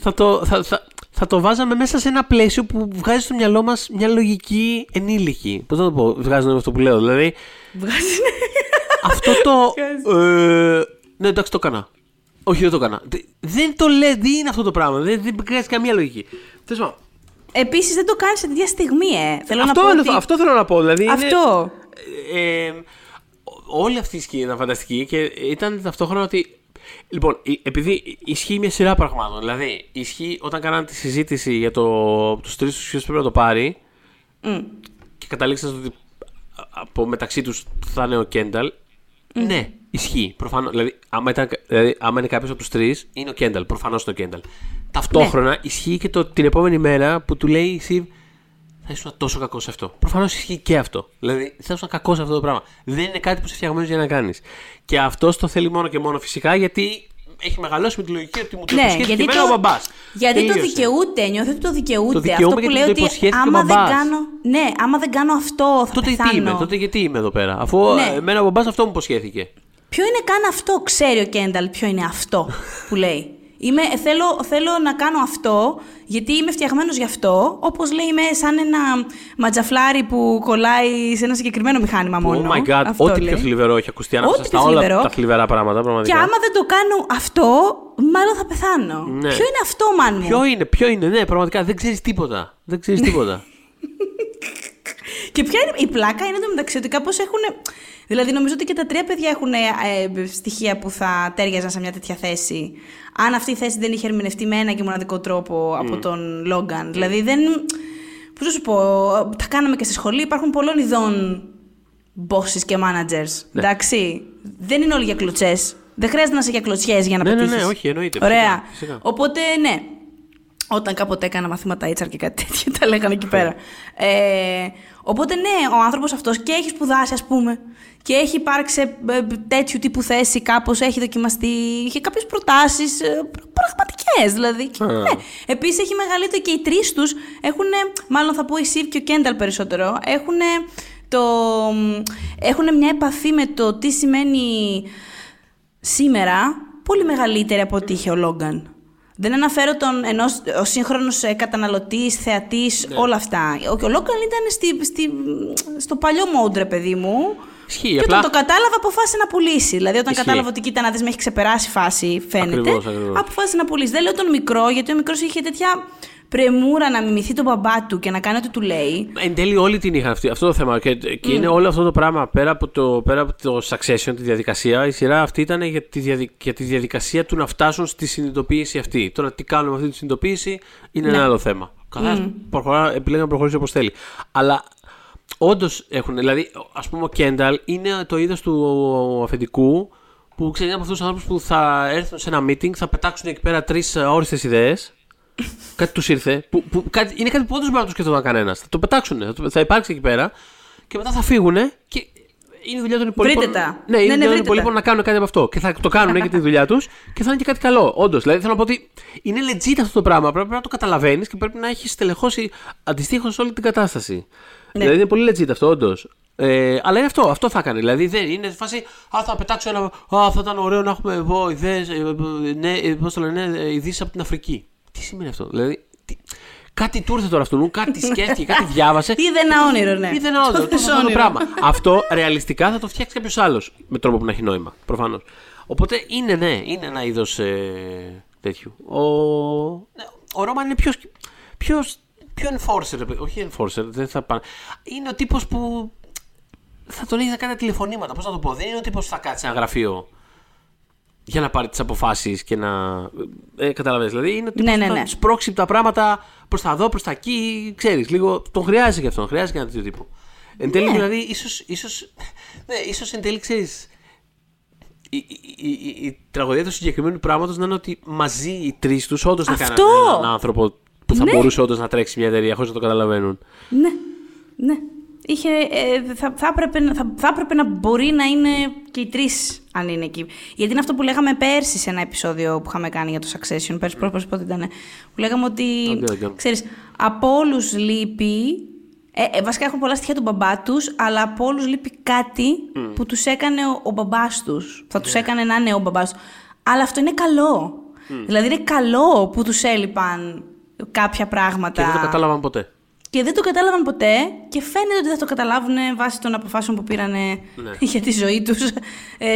θα, το, θα, θα, θα το βάζαμε μέσα σε ένα πλαίσιο που βγάζει στο μυαλό μας μια λογική ενήλικη. Πώς να το πω, βγάζει νόημα αυτό που λέω. Δηλαδή, Βγάζει. αυτό το. ε, ναι, εντάξει, το έκανα. Όχι, δεν το έκανα. Δε- Δεν το λέει, δεν είναι αυτό το πράγμα. Δεν, δεν βγάζει καμία λογική. Τέλος πάντων, Επίσης δεν το κάνεις σε τέτοια στιγμή, ε. Θέλω αυτό, να πω. είναι, ότι... το- αυτό θέλω να πω. Δηλαδή είναι- Αυτό. ε, ε, όλη αυτή η σκηνή ήταν φανταστική και ήταν ταυτόχρονα ότι. Λοιπόν, η- επειδή ισχύει μια σειρά πραγμάτων. Δηλαδή, ισχύει όταν κάνανε τη συζήτηση για το, τους τρεις τους ποιο πρέπει να το πάρει Μμ. και καταλήξαν στο ότι α- από μεταξύ τους θα είναι ο Κένταλ. Ναι, ισχύει. Προφανώς. Δηλαδή, άμα, ήταν, δηλαδή, άμα είναι κάποιος από τους τρεις, είναι ο Κένταλ. Προφανώς είναι ο Κένταλ. Ταυτόχρονα ισχύει και το, την επόμενη μέρα που του λέει η Σιβ, θα ήσουν τόσο κακός σε αυτό. Προφανώς ισχύει και αυτό. Δηλαδή, θα ήσουν κακός σε αυτό το πράγμα. Δεν είναι κάτι που είσαι φτιαγμένος για να κάνεις. Και αυτό το θέλει μόνο και μόνο φυσικά γιατί έχει μεγαλώσει με τη λογική ότι μου το Ναι, υποσχέθηκε γιατί εμένα το, ο μπαμπάς. γιατί το δικαιούται, νιώθει ότι το δικαιούται. Το αυτό δικαιούμαι που γιατί λέει μου το ότι υποσχέθηκε ο άμα δεν μπαμπάς. κάνω. Ναι, άμα δεν κάνω αυτό, θα Τότε πεθάνω. τι είμαι, τότε γιατί είμαι εδώ πέρα. Αφού Ναι. ε, εμένα ο μπαμπάς αυτό μου υποσχέθηκε. Ποιο είναι καν αυτό, ξέρει ο Κένταλ ποιο είναι αυτό που λέει. *laughs* Είμαι, θέλω, θέλω να κάνω αυτό, γιατί είμαι φτιαγμένος γι' αυτό. Όπως λέει, είμαι σαν ένα ματζαφλάρι που κολλάει σε ένα συγκεκριμένο μηχάνημα μόνο. Oh my god, Αυτό ό,τι λέει. πιο θλιβερό έχει ακουστεί ανάμεσα Ό,τι στα πιο όλα θλιβερό. τα θλιβερά πράγματα. Και Πραγματικά. άμα δεν το κάνω αυτό, μάλλον θα πεθάνω. Ναι. Ποιο είναι αυτό, μάν μου; Ποιο είναι, ποιο είναι, ναι, πραγματικά δεν ξέρεις τίποτα. Δεν ξέρεις τίποτα. *laughs* Και ποια είναι η πλάκα είναι το μεταξύ ότι κάπως έχουν. Δηλαδή, νομίζω ότι και τα τρία παιδιά έχουν ε, στοιχεία που θα τέριαζαν σε μια τέτοια θέση. Αν αυτή η θέση δεν είχε ερμηνευτεί με ένα και μοναδικό τρόπο από τον Λόγκαν. Δηλαδή, δεν. Πώς να σου πω, τα κάναμε και στη σχολή. Υπάρχουν πολλών ειδών bosses και managers. Ναι. Εντάξει. Δεν είναι όλοι για κλωτσές. Δεν χρειάζεται να είσαι για κλωτσιές για να Ναι, ναι, ναι, πετύχεις. όχι, εννοείται, Ωραία. φυσικά, φυσικά. Οπότε, ναι. Όταν κάποτε έκανα μαθήματα HR και κάτι τέτοιο, *laughs* τα λέγανε εκεί πέρα. Ε, οπότε, ναι, ο άνθρωπος αυτός και έχει σπουδάσει, ας πούμε, και έχει υπάρξει σε ε, τέτοιου τύπου θέση, κάπως έχει δοκιμαστεί, είχε κάποιες προτάσεις πραγματικές δηλαδή. Και, Α. ναι. Επίσης, έχει μεγαλύτερο και οι τρεις τους έχουν, μάλλον θα πω η Σιβ και ο Κένταλ περισσότερο, έχουν, το, έχουν μια επαφή με το τι σημαίνει σήμερα πολύ μεγαλύτερη από ό,τι είχε ο Λόγκαν. Δεν αναφέρω τον ενός, ο σύγχρονος ε, καταναλωτής, θεατής, Ναι. όλα αυτά. Ο, ο Λόγκαν ήταν στη, στη, στο παλιό mode, ρε παιδί μου. Ισχύει, και απλά- όταν το κατάλαβε, αποφάσισε να πουλήσει. Δηλαδή, όταν Ισχύει. κατάλαβε ότι κοίτα να δεις, με έχει ξεπεράσει φάση, φαίνεται. Ακριβώς, ακριβώς. Αποφάσισε να πουλήσει. Δεν λέω τον μικρό, γιατί ο μικρός είχε τέτοια πρεμούρα να μιμηθεί τον μπαμπά του και να κάνει ό,τι του λέει. Εν τέλει όλοι την είχαν αυτή, αυτό το θέμα. Και, και είναι όλο αυτό το πράγμα πέρα από, το, πέρα από το succession, τη διαδικασία. Η σειρά αυτή ήταν για τη, διαδικ- για τη διαδικασία του να φτάσουν στη συνειδητοποίηση αυτή. Τώρα τι κάνουμε με αυτή τη συνειδητοποίηση είναι ένα άλλο θέμα. Καθένα προχωρά, επιλέγει να προχωρήσει όπως θέλει. Αλλά όντως έχουν. Δηλαδή, ας πούμε, ο Κένταλ είναι το είδος του αφεντικού που ξέρει είναι από αυτούς τους ανθρώπους που θα έρθουν σε ένα meeting, θα πετάξουν εκεί πέρα τρεις όριστες ιδέες. Κάτι τους ήρθε. Που, που, κάτι, είναι κάτι που όντως μπορεί να το σκεφτόταν κανένας. Θα το πετάξουν. Θα, το- θα υπάρξει εκεί πέρα και μετά θα φύγουν και είναι η δουλειά των υπολείπων. Βρείτε τα. Ναι, είναι Ναι, η ναι, δουλειά των βρείτε υπολείπων τα. να κάνουν κάτι από αυτό. Και θα το κάνουν για τη δουλειά τους και θα είναι και κάτι καλό. Όντως. Δηλαδή θέλω να πω ότι είναι legit αυτό το πράγμα. Πρέπει να το καταλαβαίνεις και πρέπει να έχεις στελεχώσει αντιστοίχως όλη την κατάσταση. Ναι. Δηλαδή είναι πολύ legit αυτό, όντως. Ε, αλλά είναι αυτό, αυτό θα έκανε. Δηλαδή δεν είναι σε φάση. Α, θα πετάξω ένα. Α, θα ήταν ωραίο να έχουμε εδώ ιδέε. Ναι, πώς το λένε, ε, ειδήσεις από την Αφρική. Τι σημαίνει αυτό, δηλαδή. Τι, κάτι του ήρθε τώρα στο νου, κάτι σκέφτηκε, κάτι διάβασε. *laughs* Είδε ένα όνειρο, ναι. Είδε ένα όντω. Το θες αυτό το όνειρο. πράγμα. αυτό ρεαλιστικά θα το φτιάξει κάποιος άλλος με τρόπο που να έχει νόημα. Προφανώς. Οπότε είναι, ναι, είναι ένα είδος ε, τέτοιου. Ο, ναι, ο Ρόμαν είναι πιο. πιο πιο enforcer, ρε παιδί. όχι enforcer, δεν θα πάνε. Είναι ο τύπος που θα τον έχει να κάνει τηλεφωνήματα. Πώς να το πω, δεν είναι ο τύπος που θα κάτσει σε ένα γραφείο για να πάρει τις αποφάσεις και να. Ε, Καταλαβαίνεις, δηλαδή είναι ο τύπος Ναι, ναι, που θα ναι. σπρώξει τα πράγματα προς τα εδώ, προς τα εκεί. Ξέρεις, λίγο τον χρειάζεται και αυτόν. Χρειάζεται και ένα τέτοιο τύπο. Εν τέλει, δηλαδή, ίσως, ίσως, ναι, ίσως εν τέλει, ξέρεις, η, η, η, η τραγωδία του συγκεκριμένου πράγματος να είναι ότι μαζί οι τρεις τους όντως να Αυτό! κάνουν έναν άνθρωπο που θα Ναι. μπορούσε όντως να τρέξει μια εταιρεία χωρίς να το καταλαβαίνουν. Ναι, ναι. Είχε, ε, θα, θα, έπρεπε, να- θα, θα έπρεπε να μπορεί να είναι και οι τρεις, αν είναι εκεί. Γιατί είναι αυτό που λέγαμε πέρσι σε ένα επεισόδιο που είχαμε κάνει για το Succession. Πέρσι, mm. πότε ήταν. Που λέγαμε ότι. δεν κάνω. ξέρεις, από όλους λείπει. Ε, ε, βασικά έχουν πολλά στοιχεία του μπαμπά τους, αλλά από όλους λείπει κάτι που τους έκανε ο, ο μπαμπάς τους. Θα Ναι. του έκανε να είναι ο μπαμπάς τους. Αλλά αυτό είναι καλό. Δηλαδή είναι καλό που τους έλειπαν κάποια πράγματα. Και δεν το κατάλαβαν ποτέ. Και δεν το κατάλαβαν ποτέ και φαίνεται ότι θα το καταλάβουν βάσει των αποφάσεων που πήραν Ναι. για τη ζωή του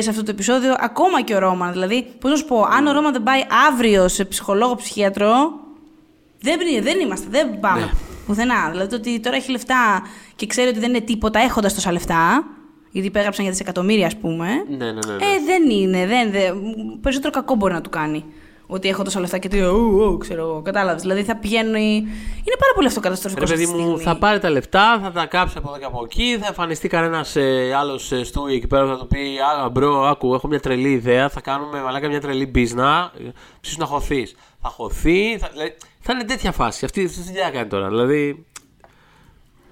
σε αυτό το επεισόδιο. Ακόμα και ο Ρόμαν. Δηλαδή, πώ να σου πω, αν ο Ρόμαν δεν πάει αύριο σε ψυχολόγο ψυχίατρο, δεν, δεν είμαστε, δεν πάμε Ναι. πουθενά. Δηλαδή, το ότι τώρα έχει λεφτά και ξέρει ότι δεν είναι τίποτα έχοντα τόσα λεφτά, γιατί υπέγραψαν για δισεκατομμύρια, α πούμε. Ναι, ναι, ναι. ναι. Ε, δεν είναι. Δεν, δεν, περισσότερο κακό μπορεί να του κάνει. Ότι έχω τόσα λεφτά και τι, ου, ου, ξέρω εγώ, κατάλαβες. Δηλαδή θα πηγαίνει. Είναι πάρα πολύ αυτό καταστροφικό. Ρε παιδί αυτή τη μου, στιγμή. θα πάρει τα λεφτά, θα τα κάψει από εδώ και από εκεί, θα εμφανιστεί κανένας ε, άλλος ε, Stewy εκεί πέρα που θα του πει Α, bro, άκου, έχω μια τρελή ιδέα, θα κάνουμε μαλάκα μια τρελή μπίζνα. Ψήσου να χωθεί. Θα χωθεί, θα, δηλαδή, θα είναι τέτοια φάση. Αυτή αυτή τη δουλειά κάνει τώρα. Δηλαδή.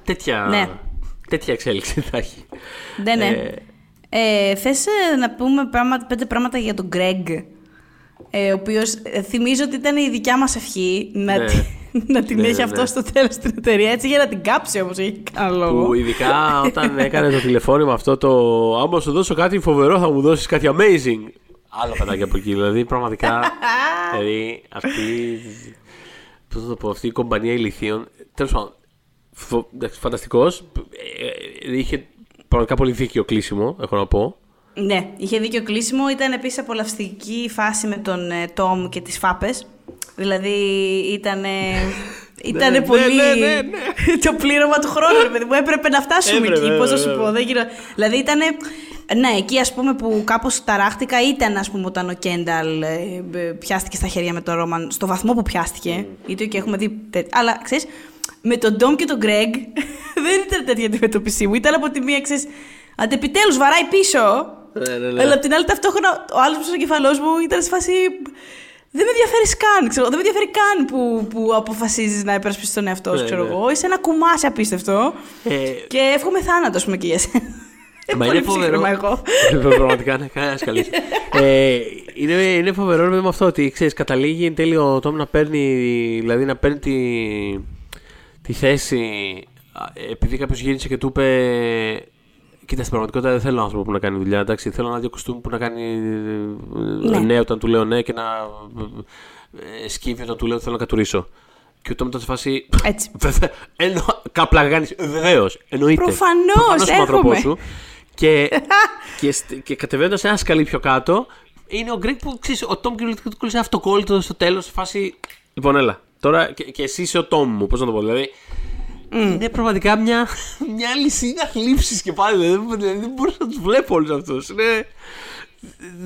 Τέτοια, Ναι. τέτοια εξέλιξη θα έχει. Ναι, ναι. Ε, Ε, θες ε, να πούμε πράγματα, πέντε πράγματα για τον Γκρέγκ, ε, ο οποίος ε, θυμίζω ότι ήταν η δικιά μας ευχή να, Ναι. τη- να την Ναι, έχει ναι, αυτό ναι. στο τέλος στην εταιρεία, έτσι για να την κάψει όμως, έχει κανένα λόγο. Που ειδικά *laughs* όταν έκανε το τηλεφώνημα αυτό το άμα σου δώσω κάτι φοβερό θα μου δώσεις κάτι amazing. Άλλο παιδάκι από εκεί, δηλαδή πραγματικά. *laughs* δηλαδή αυτή. Πώς θα το πω, αυτή η κομπανία ηλικίων. Τέλος πάντων. Φο, Φανταστικός. είχε πραγματικά πολύ δίκαιο κλείσιμο, έχω να πω. Ναι, είχε δίκιο κλείσιμο. Ήταν επίσης απολαυστική η φάση με τον ε, Τόμ και τις φάπες. Δηλαδή ήταν... *laughs* Ήταν ναι, πολύ. ναι, ναι, ναι. *laughs* το πλήρωμα του χρόνου, ρε παιδί μου. Έπρεπε να φτάσουμε Έπρεπε, εκεί. Πώς να βέβαια, σου πω. βέβαια. Δεν γινό... Δηλαδή ήταν. Ναι, εκεί ας πούμε που κάπως ταράχτηκα ήταν ας πούμε όταν ο Κένταλ ε, ε, πιάστηκε στα χέρια με τον Ρόμαν. Στο βαθμό που πιάστηκε. Είτε και έχουμε δει. τε- Αλλά ξέρεις, με τον Ντόμ και τον Γκρέγκ *laughs* δεν ήταν τέτοια αντιμετώπιση μου. Ήταν από τη μία, ξέρεις. Αντεπιτέλου βαράει πίσω. Ναι, ναι, ναι. Αλλά απ' την άλλη, ταυτόχρονα ο άλλος που στο κεφαλό μου ήταν σε φάση. Δεν με ενδιαφέρει καν, ξέρω. Δεν με ενδιαφέρει καν που, που αποφασίζεις να υπερασπίσει τον εαυτό σου, Ναι, ξέρω ναι. εγώ. Είσαι ένα κουμάσι απίστευτο. Ε, Και εύχομαι θάνατο, ας πούμε, και για σένα. *laughs* Μα πολύ είναι φοβερό. ψύχρεμα εγώ. Ε, Πραγματικά, ναι, κανένα καλή. *laughs* ε, είναι, είναι φοβερό με αυτό ότι ξέρεις, καταλήγει εν τέλει ο Τόμ να παίρνει, δηλαδή να παίρνει τη, τη θέση α, επειδή κάποιος γύρισε και του είπε. Κοίτα, στην πραγματικότητα δεν θέλω άνθρωπο που να κάνει δουλειά. Εντάξει, θέλω ένα δύο κοστούμι που να κάνει Ναι. ναι. ναι όταν του λέω ναι και να ε, σκύβει όταν του λέω ότι θέλω να κατουρίσω. Και ο Τόμ ήταν σε φάση. Έτσι. *laughs* Βέβαια, εννο... Κάπλα κάνει. Βεβαίως. Εννοείται. Προφανώς, Προφανώς είμαι άνθρωπός έρχομαι. σου. Και, *laughs* και, στ- και κατεβαίνοντας ένα σκαλί πιο κάτω, είναι ο Γκρέκ που ξέρεις, ο Τόμ κυριολεκτικά του κόλλησε αυτοκόλλητο στο τέλος, σε φάση. Λοιπόν, έλα. Τώρα και, και εσύ είσαι ο Τόμ μου, πώς να το πω. Δηλαδή. Είναι πραγματικά μια, *laughs* μια λυσίδα θλίψης και πάλι. Δηλαδή, δηλαδή, δεν μπορώ να τους βλέπω όλους αυτούς. Είναι.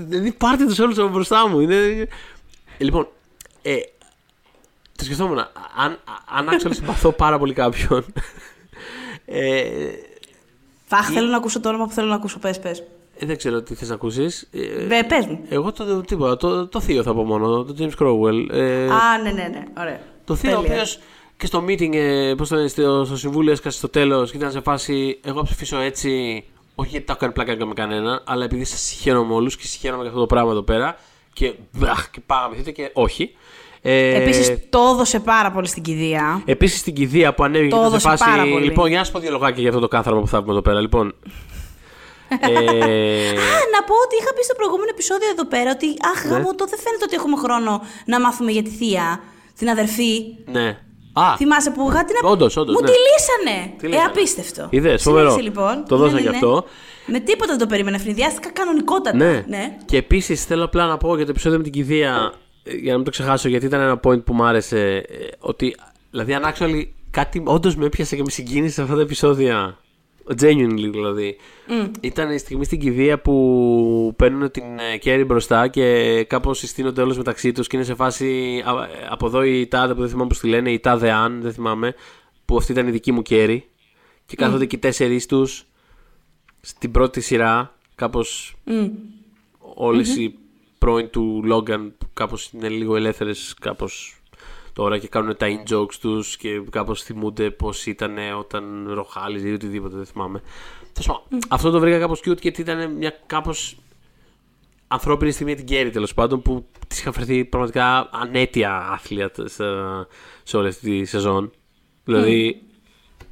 Δηλαδή, πάρτε τους όλους από μπροστά μου. Είναι... Ε, Λοιπόν, ε, το σκεφτόμουν. Αν, αν άξονα συμπαθώ πάρα πολύ κάποιον. *laughs* Ε, Φαχ, θέλω να ακούσω το όνομα που θέλω να ακούσω. Πες, πες. ε, δεν ξέρω τι θες να ακούσεις. Ε, Πε πες μου. εγώ το, τίποτα, το, το θείο θα πω μόνο, το James Crowell. Ε, Α, ναι, ναι, ναι. Ωραία. το θείο ο Τέλεια. οποίος και στο meeting, ε, πώς το λένε, στο, στο συμβούλιο έσκασε στο τέλος και ήταν σε φάση εγώ θα ψηφίσω έτσι, όχι γιατί τα έχω κάνει πλάκα με κανένα, αλλά επειδή σας συγχαίρομαι όλους και συγχαίρομαι για αυτό το πράγμα εδώ πέρα και, αχ, και πάμε και όχι. Ε, Επίσης, το έδωσε πάρα πολύ στην κηδεία. Επίσης στην κηδεία που ανέβηκε Το και ήταν σε έδωσε φάση. πάρα πολύ. Λοιπόν, για να σου πω δύο λογάκια για αυτό το κάθαρμα που θα πούμε εδώ πέρα. Λοιπόν. *laughs* ε, Α, να πω ότι είχα πει στο προηγούμενο επεισόδιο εδώ πέρα ότι Αχ, Ναι. γάμο, το δεν φαίνεται ότι έχουμε χρόνο να μάθουμε για τη θεία, την αδερφή. ναι. Α, Θυμάσαι που είχα την απ- Όντως, όντως, Μου ναι. τη λύσανε. Τι Ε, λύσανε. απίστευτο. Είδες, φοβερό. Συνέχισε, λοιπόν. Το δώσανε γι' αυτό. Με τίποτα δεν το περίμενα. Ευνηδιάστηκα κανονικότατα. ναι. Και επίσης θέλω απλά να πω για το επεισόδιο με την κηδεία, ε, για να μην το ξεχάσω, γιατί ήταν ένα point που μου άρεσε. ε, Ότι, δηλαδή, αν actually κάτι όντως με έπιασε και με συγκίνησε σε αυτά τα επεισόδια. Genuinely δηλαδή. Ήταν η στιγμή στην κηδεία που παίρνουν την Κέρι μπροστά και κάπως συστήνονται όλες μεταξύ τους και είναι σε φάση. α, ε, Από εδώ η τάδε που δεν θυμάμαι πώς τη λένε, η τάδε αν, δεν θυμάμαι, που αυτή ήταν η δική μου Κέρι. και κάθονται και οι τέσσερις τους στην πρώτη σειρά. Κάπως όλες οι πρώην του Λόγκαν που κάπως είναι λίγο ελεύθερες κάπως τώρα και κάνουν τα in jokes τους και κάπως θυμούνται πώς ήταν όταν ροχάλιζε ή οτιδήποτε, δεν θυμάμαι. Αυτό το βρήκα κάπως cute γιατί ήταν μια κάπως ανθρώπινη στιγμή την Κέρι τέλος πάντων που της είχα φερθεί πραγματικά ανέτεια άθλια σε όλη τη σεζόν. Δηλαδή,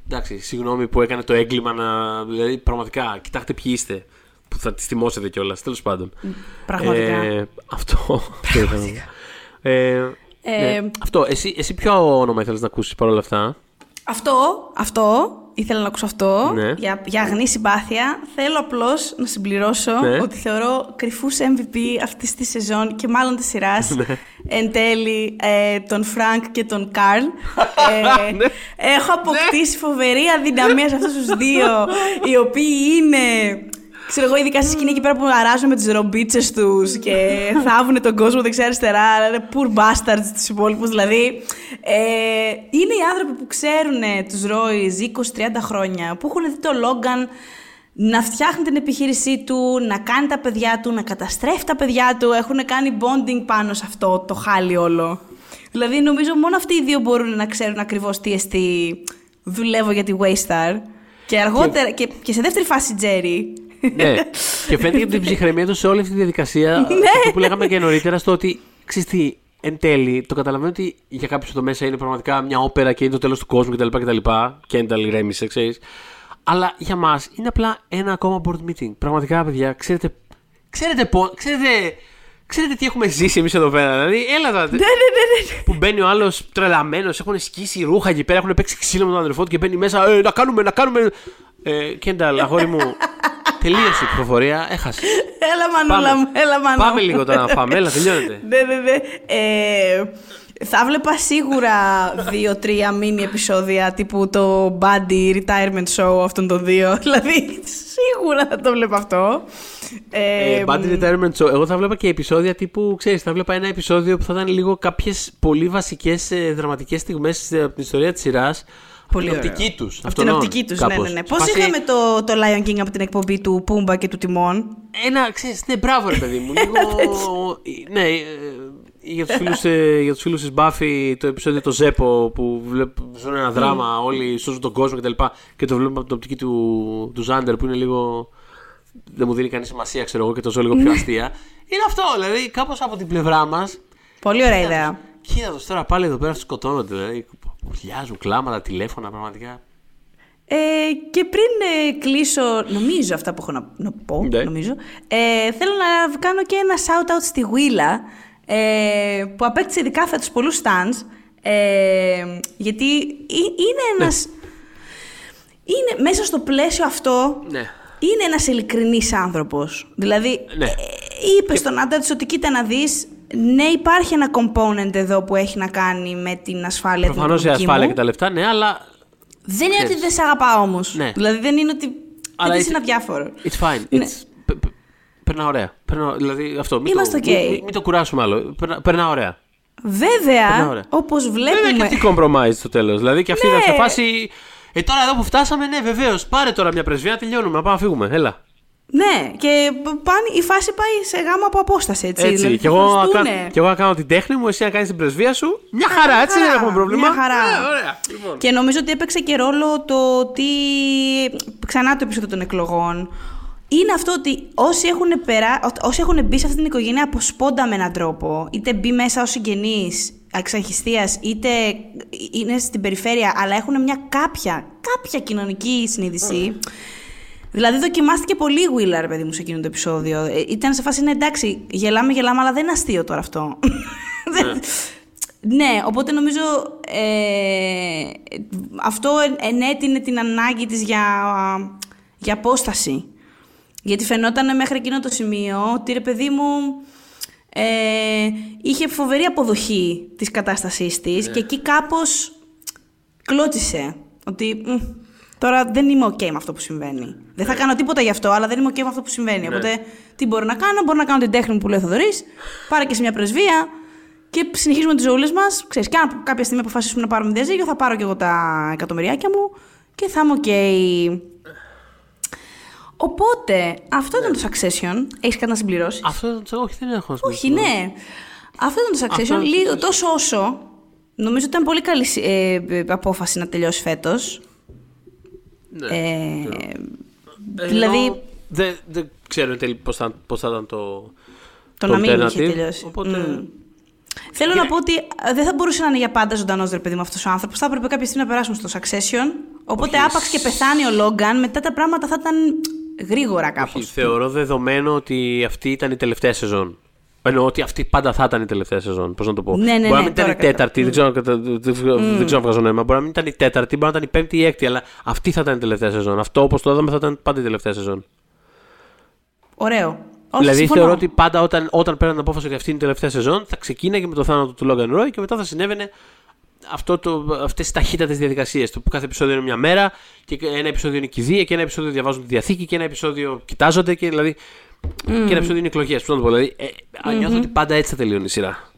εντάξει, συγγνώμη που έκανε το έγκλημα να. Δηλαδή, πραγματικά, κοιτάξτε ποιοι είστε που θα τη θυμώσετε κιόλας. Τέλος πάντων. Πραγματικά. Ε, αυτό. ε, Ε, ναι. Αυτό. Εσύ, εσύ ποιο όνομα ήθελες να ακούσεις παρόλα αυτά; Αυτό, αυτό, ήθελα να ακούσω αυτό, Ναι. για, για αγνή συμπάθεια. Θέλω απλώς να συμπληρώσω Ναι. ότι θεωρώ κρυφούς MVP αυτής της σεζόν και μάλλον της σειράς Ναι. εν τέλει ε, τον Φρανκ και τον Καρλ. Ε, *laughs* Ναι. Έχω αποκτήσει φοβερή αδυναμία σε αυτούς τους δύο, οι οποίοι είναι. Ξέρω εγώ, ειδικά στη σκηνή εκεί πέρα που αράζουν με τις ρομπίτσες τους και θάβουν τον κόσμο δεξιά-αριστερά. Είναι poor bastards τους υπόλοιπους. Δηλαδή, ε, είναι οι άνθρωποι που ξέρουν τους Ρόι 20-30 χρόνια, που έχουν δει το Λόγκαν να φτιάχνει την επιχείρησή του, να κάνει τα παιδιά του, να καταστρέφει τα παιδιά του. Έχουν κάνει bonding πάνω σε αυτό το χάλι όλο. Δηλαδή, νομίζω μόνο αυτοί οι δύο μπορούν να ξέρουν ακριβώς τι εστί δουλεύω για τη Waystar. Και αργότερα, και, και σε δεύτερη φάση, Τζέρι. Ναι. και φαίνεται και την ψυχραιμία του σε όλη αυτή τη διαδικασία. αυτό που λέγαμε και νωρίτερα στο ότι ξέρεις τι, εν τέλει, το καταλαβαίνω ότι για κάποιους εδώ μέσα είναι πραγματικά μια όπερα και είναι το τέλος του κόσμου κτλ. κτλ. Και εν τέλει ρέμισε, ξέρεις. Αλλά για μας είναι απλά ένα ακόμα board meeting. Πραγματικά, παιδιά, ξέρετε. Ξέρετε, πώ, ξέρετε, ξέρετε τι έχουμε ζήσει εμείς εδώ πέρα. Δηλαδή, έλα τώρα. ναι, ναι, ναι, ναι. που μπαίνει ο άλλος τρελαμένος, έχουν σκίσει ρούχα εκεί πέρα, έχουν παίξει ξύλο με τον αδερφό του και μπαίνει μέσα. Ε, να κάνουμε, να κάνουμε. Ε, Κένταλ, αγόρι μου, τελείωσε η ψηφοφορία, έχασε. Έλα, μανούλα μου, έλα, μανούλα Πάμε λίγο τώρα να φάμε, έλα, τελειώνεται. *laughs* ναι, ναι, ναι. Ε, θα βλέπα σίγουρα δύο-τρία μίνι επεισόδια τύπου το Buddy Retirement Show αυτών των δύο. *laughs* Δηλαδή, σίγουρα θα το βλέπω αυτό. Ε, Ε, Bad Retirement Show. Εγώ θα βλέπα και επεισόδια τύπου, ξέρεις, θα βλέπα ένα επεισόδιο που θα ήταν λίγο κάποιες πολύ βασικές ε, δραματικές στιγμές ε, από την ιστορία της σειράς. Πολύ από την ωραίο. οπτική τους. Από την οπτική τους, ναι, ναι, ναι. Πώς είχαμε το, το Lion King από την εκπομπή του Πούμπα και του Τιμών. Ένα, ξέρεις, ναι, μπράβο ρε παιδί μου. *laughs* Λίγο, ναι, ε, για τους φίλους, ε, για τους φίλους της Buffy το επεισόδιο το Ζέπο που βλέπ, ζουν ένα δράμα, όλοι σώζουν τον κόσμο κτλ. Και, και το βλέπουμε από την οπτική του, του Ζάντερ που είναι λίγο... Δεν μου δίνει κανεί σημασία, ξέρω εγώ, και το ζω λίγο πιο αστεία. Είναι αυτό, δηλαδή, κάπως από την πλευρά μας Πολύ ωραία ιδέα. Κοίτα τους τώρα πάλι εδώ πέρα τους σκοτώνονται. Δηλαδή, πουλιάζουν κλάματα, τηλέφωνα, πραγματικά. Ε, και πριν ε, κλείσω, νομίζω αυτά που έχω να, να πω, Ναι. νομίζω, ε, θέλω να κάνω και ένα shout-out στη Willa, ε, που απέκτησε ειδικά φέτος πολλούς stands, ε, γιατί ε- είναι ένας... Είναι μέσα στο πλαίσιο αυτό, Ναι. είναι ένας ειλικρινής άνθρωπος. Δηλαδή, Ναι. ε, είπε στον άντρα της ότι κοίτα να δεις, ναι υπάρχει ένα component εδώ που έχει να κάνει με την ασφάλεια Προφανώς η την οικονομική ασφάλεια μου. και τα λεφτά, ναι, αλλά. Δεν είναι Ξέρεις. ότι δεν σε αγαπάω όμως. Ναι. Δηλαδή δεν είναι ότι. Αλλά δεν it's- είναι αδιάφορος. It's fine. Ναι. It's... πε- πε- Περνά ωραία. Περνά, δηλαδή αυτό. Μην Είμαστε το, ok. μην, μην το κουράσουμε άλλο. Περνά, περνά ωραία. Περνά Βέβαια, ωραία. όπως Βέβαια και βλέπουμε. αυτή compromise στο τέλος. Δηλαδή και αυτή Ναι. ήταν σε φάση. Ε, τώρα εδώ που φτάσαμε, ναι, βεβαίως. Πάρε τώρα μια πρεσβεία να τελειώνουμε. Να πάμε να φύγουμε. Έλα. Ναι, και πάνε, η φάση πάει σε γάμο από απόσταση. Έτσι, Έτσι. δηλαδή, και, θα εγώ να χωριστούνε. κάνω, και εγώ να κάνω την τέχνη μου, εσύ να κάνεις την πρεσβεία σου. Μια χαρά, έτσι χαρά, δεν έχουμε πρόβλημα. μια χαρά. Ε, ωραία. Λοιπόν. Και νομίζω ότι έπαιξε και ρόλο το ότι. Ξανά το επεισόδιο των εκλογών. Είναι αυτό ότι όσοι έχουν, περά... όσοι έχουν μπει σε αυτή την οικογένεια από σπόντα με έναν τρόπο, είτε μπει μέσα ως συγγενείς εξαγχιστίας, είτε είναι στην περιφέρεια, αλλά έχουν μια κάποια, κάποια κοινωνική συνείδηση. Δηλαδή δοκιμάστηκε πολύ η Willa, ρε παιδί μου, σε εκείνο το επεισόδιο. Ε, Ήταν σε φάση, ναι, εντάξει, γελάμε, γελάμε, αλλά δεν είναι αστείο τώρα αυτό. *laughs* Δεν- ναι, οπότε νομίζω ε, αυτό εν- ενέτεινε την ανάγκη της για, για απόσταση. Γιατί φαινόταν μέχρι εκείνο το σημείο ότι ρε παιδί μου ε, είχε φοβερή αποδοχή της κατάστασής της και εκεί κάπως κλώτσισε. Ότι «Μμ, τώρα δεν είμαι ok με αυτό που συμβαίνει. Δεν θα κάνω τίποτα γι' αυτό, αλλά δεν είμαι ok με αυτό που συμβαίνει. Οπότε τι μπορώ να κάνω, μπορώ να κάνω την τέχνη μου που λέει ο Θοδωρής, πάρε και σε μια πρεσβεία και συνεχίζουμε τις ζωούλες μας. Ξέρεις, και αν κάποια στιγμή αποφασίσουμε να πάρουμε διαζύγιο, θα πάρω και εγώ τα εκατομμυριάκια μου και θα είμαι οκ. Οπότε, αυτό ήταν το Succession. Έχεις κάτι να συμπληρώσεις; Αυτό ήταν το. Όχι, δεν έχω να Όχι, ναι. Αυτό ήταν το Succession. Αυτό Λίγο, ήταν το τόσο όσο. Νομίζω ότι ήταν πολύ καλή ε, ε, απόφαση να τελειώσει φέτος. Ναι. Ε, Ενώ δηλαδή, Δεν, δεν ξέρω εν τέλει πώς θα, πώς θα ήταν το. το το να μην είχε alternative, τελειώσει. Οπότε. Μμ. Θέλω Και- να πω ότι ε, δεν θα μπορούσε να είναι για πάντα ζωντανός ρε παιδί μου αυτός ο άνθρωπος. Θα έπρεπε κάποια στιγμή να περάσουμε στο Succession. Οπότε, Όχι, άπαξ και πεθάνει ο Λόγκαν, μετά τα πράγματα θα ήταν γρήγορα κάπως. Όχι, θεωρώ δεδομένο ότι αυτή ήταν η τελευταία σεζόν. Εννοώ ότι αυτή πάντα θα ήταν η τελευταία σεζόν. Πώς να το πω. Ναι, ναι, μπορεί ναι, να μην ήταν τώρα η τέταρτη, δεν ξέρω, κατα- δεν ξέρω δεν ξέρω αν βγάζω νόημα. Μπορεί να μην ήταν η τέταρτη, μπορεί να ήταν η πέμπτη ή η έκτη, αλλά αυτή θα ήταν η τελευταία σεζόν. Αυτό όπως το είδαμε θα ήταν πάντα η τελευταία σεζόν. Ωραίο. Όχι, δηλαδή συμφωνώ. θεωρώ ότι πάντα όταν, όταν πέραν την απόφαση ότι αυτή είναι η τελευταία σεζόν, θα ξεκίναγε με το θάνατο του Logan Roy και μετά θα συνέβαινε αυτό το, αυτές οι ταχύτατες διαδικασίες του που κάθε επεισόδιο είναι μια μέρα και ένα επεισόδιο είναι κηδεία και ένα επεισόδιο διαβάζουν τη Διαθήκη και ένα επεισόδιο κοιτάζονται και δηλαδή και ένα επεισόδιο είναι εκλογές. Πώς να το πω, δηλαδή ε, νιώθω ότι πάντα έτσι θα τελειώνει η σειρά.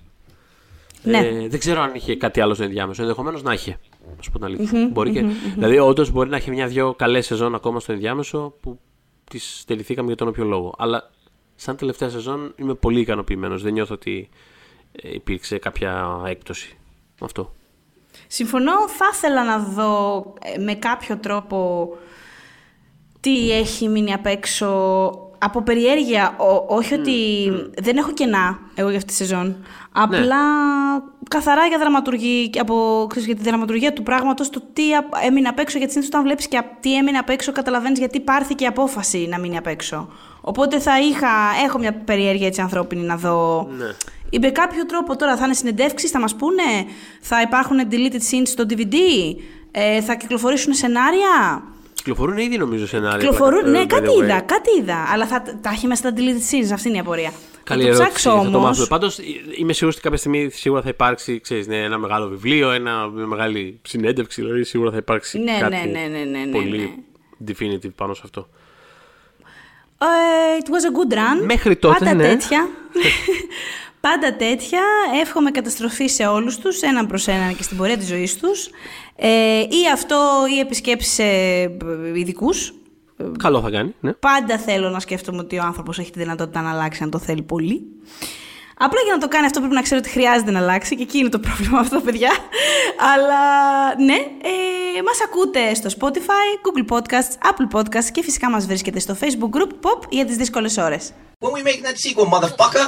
Ναι. Ε, δεν ξέρω αν είχε κάτι άλλο στο ενδιάμεσο. Ενδεχομένως να είχε. Να σου πω την αλήθεια. μπορεί και, Δηλαδή, όντως μπορεί να έχει μια-δυο καλές σεζόν ακόμα στο ενδιάμεσο που τις τελειθήκαμε για τον όποιο λόγο. Αλλά σαν τελευταία σεζόν είμαι πολύ ικανοποιημένος. Δεν νιώθω ότι ε, υπήρξε κάποια έκπτωση. Αυτό. Συμφωνώ, θα ήθελα να δω ε, με κάποιο τρόπο τι έχει μείνει απ' έξω από περιέργεια. Ο- όχι ότι δεν έχω κενά εγώ για αυτή τη σεζόν. Απλά καθαρά για δραματουργία, από, ξέρεις, για τη δραματουργία του πράγματος, το τι α- έμεινε απ' έξω, γιατί συνήθως όταν βλέπεις και α- τι έμεινε απ' έξω, καταλαβαίνεις γιατί πάρθηκε η απόφαση να μείνει απ' έξω. Οπότε θα είχα, έχω μια περιέργεια έτσι ανθρώπινη να δω Ναι. ή με κάποιο τρόπο τώρα θα είναι συνεντεύξεις, θα μας πούνε, θα υπάρχουν deleted scenes στο DVD, ε, θα κυκλοφορήσουν σενάρια; Κυκλοφορούν ήδη νομίζω σενάρια. Κυκλοφορούν, ε, ναι, by κάτι the way. είδα, κάτι είδα. Αλλά θα τα έχει μέσα στα deleted scenes, αυτή είναι η απορία. Καλή θα το ερώτηση. ψάξω θα το όμως. μάθουμε. Πάντως είμαι σίγουρος ότι κάποια στιγμή σίγουρα θα υπάρξει ξέρεις, ναι, ένα μεγάλο βιβλίο, ένα, μια μεγάλη συνέντευξη. Δηλαδή σίγουρα θα υπάρξει Ναι, κάτι ναι, ναι, ναι, ναι, ναι, πολύ definitive πάνω σε αυτό. Ε, it was a good run. Μέχρι τότε, Πάντα ναι. τέτοια. *laughs* Πάντα τέτοια. Εύχομαι καταστροφή σε όλους τους, έναν προς έναν και στην πορεία της ζωής τους. Ε, ή αυτό, ή επισκέψεις σε ειδικούς. Καλό θα κάνει. Ναι. Πάντα θέλω να σκέφτομαι ότι ο άνθρωπος έχει τη δυνατότητα να αλλάξει αν το θέλει πολύ. Απλά για να το κάνει αυτό πρέπει να ξέρει ότι χρειάζεται να αλλάξει και εκεί είναι το πρόβλημα αυτό, παιδιά. Αλλά ναι, ε, μας ακούτε στο Spotify, Google Podcasts, Apple Podcasts και φυσικά μας βρίσκεται στο Facebook Group Pop για τις δύσκολες ώρες. When we make that sequel, motherfucker.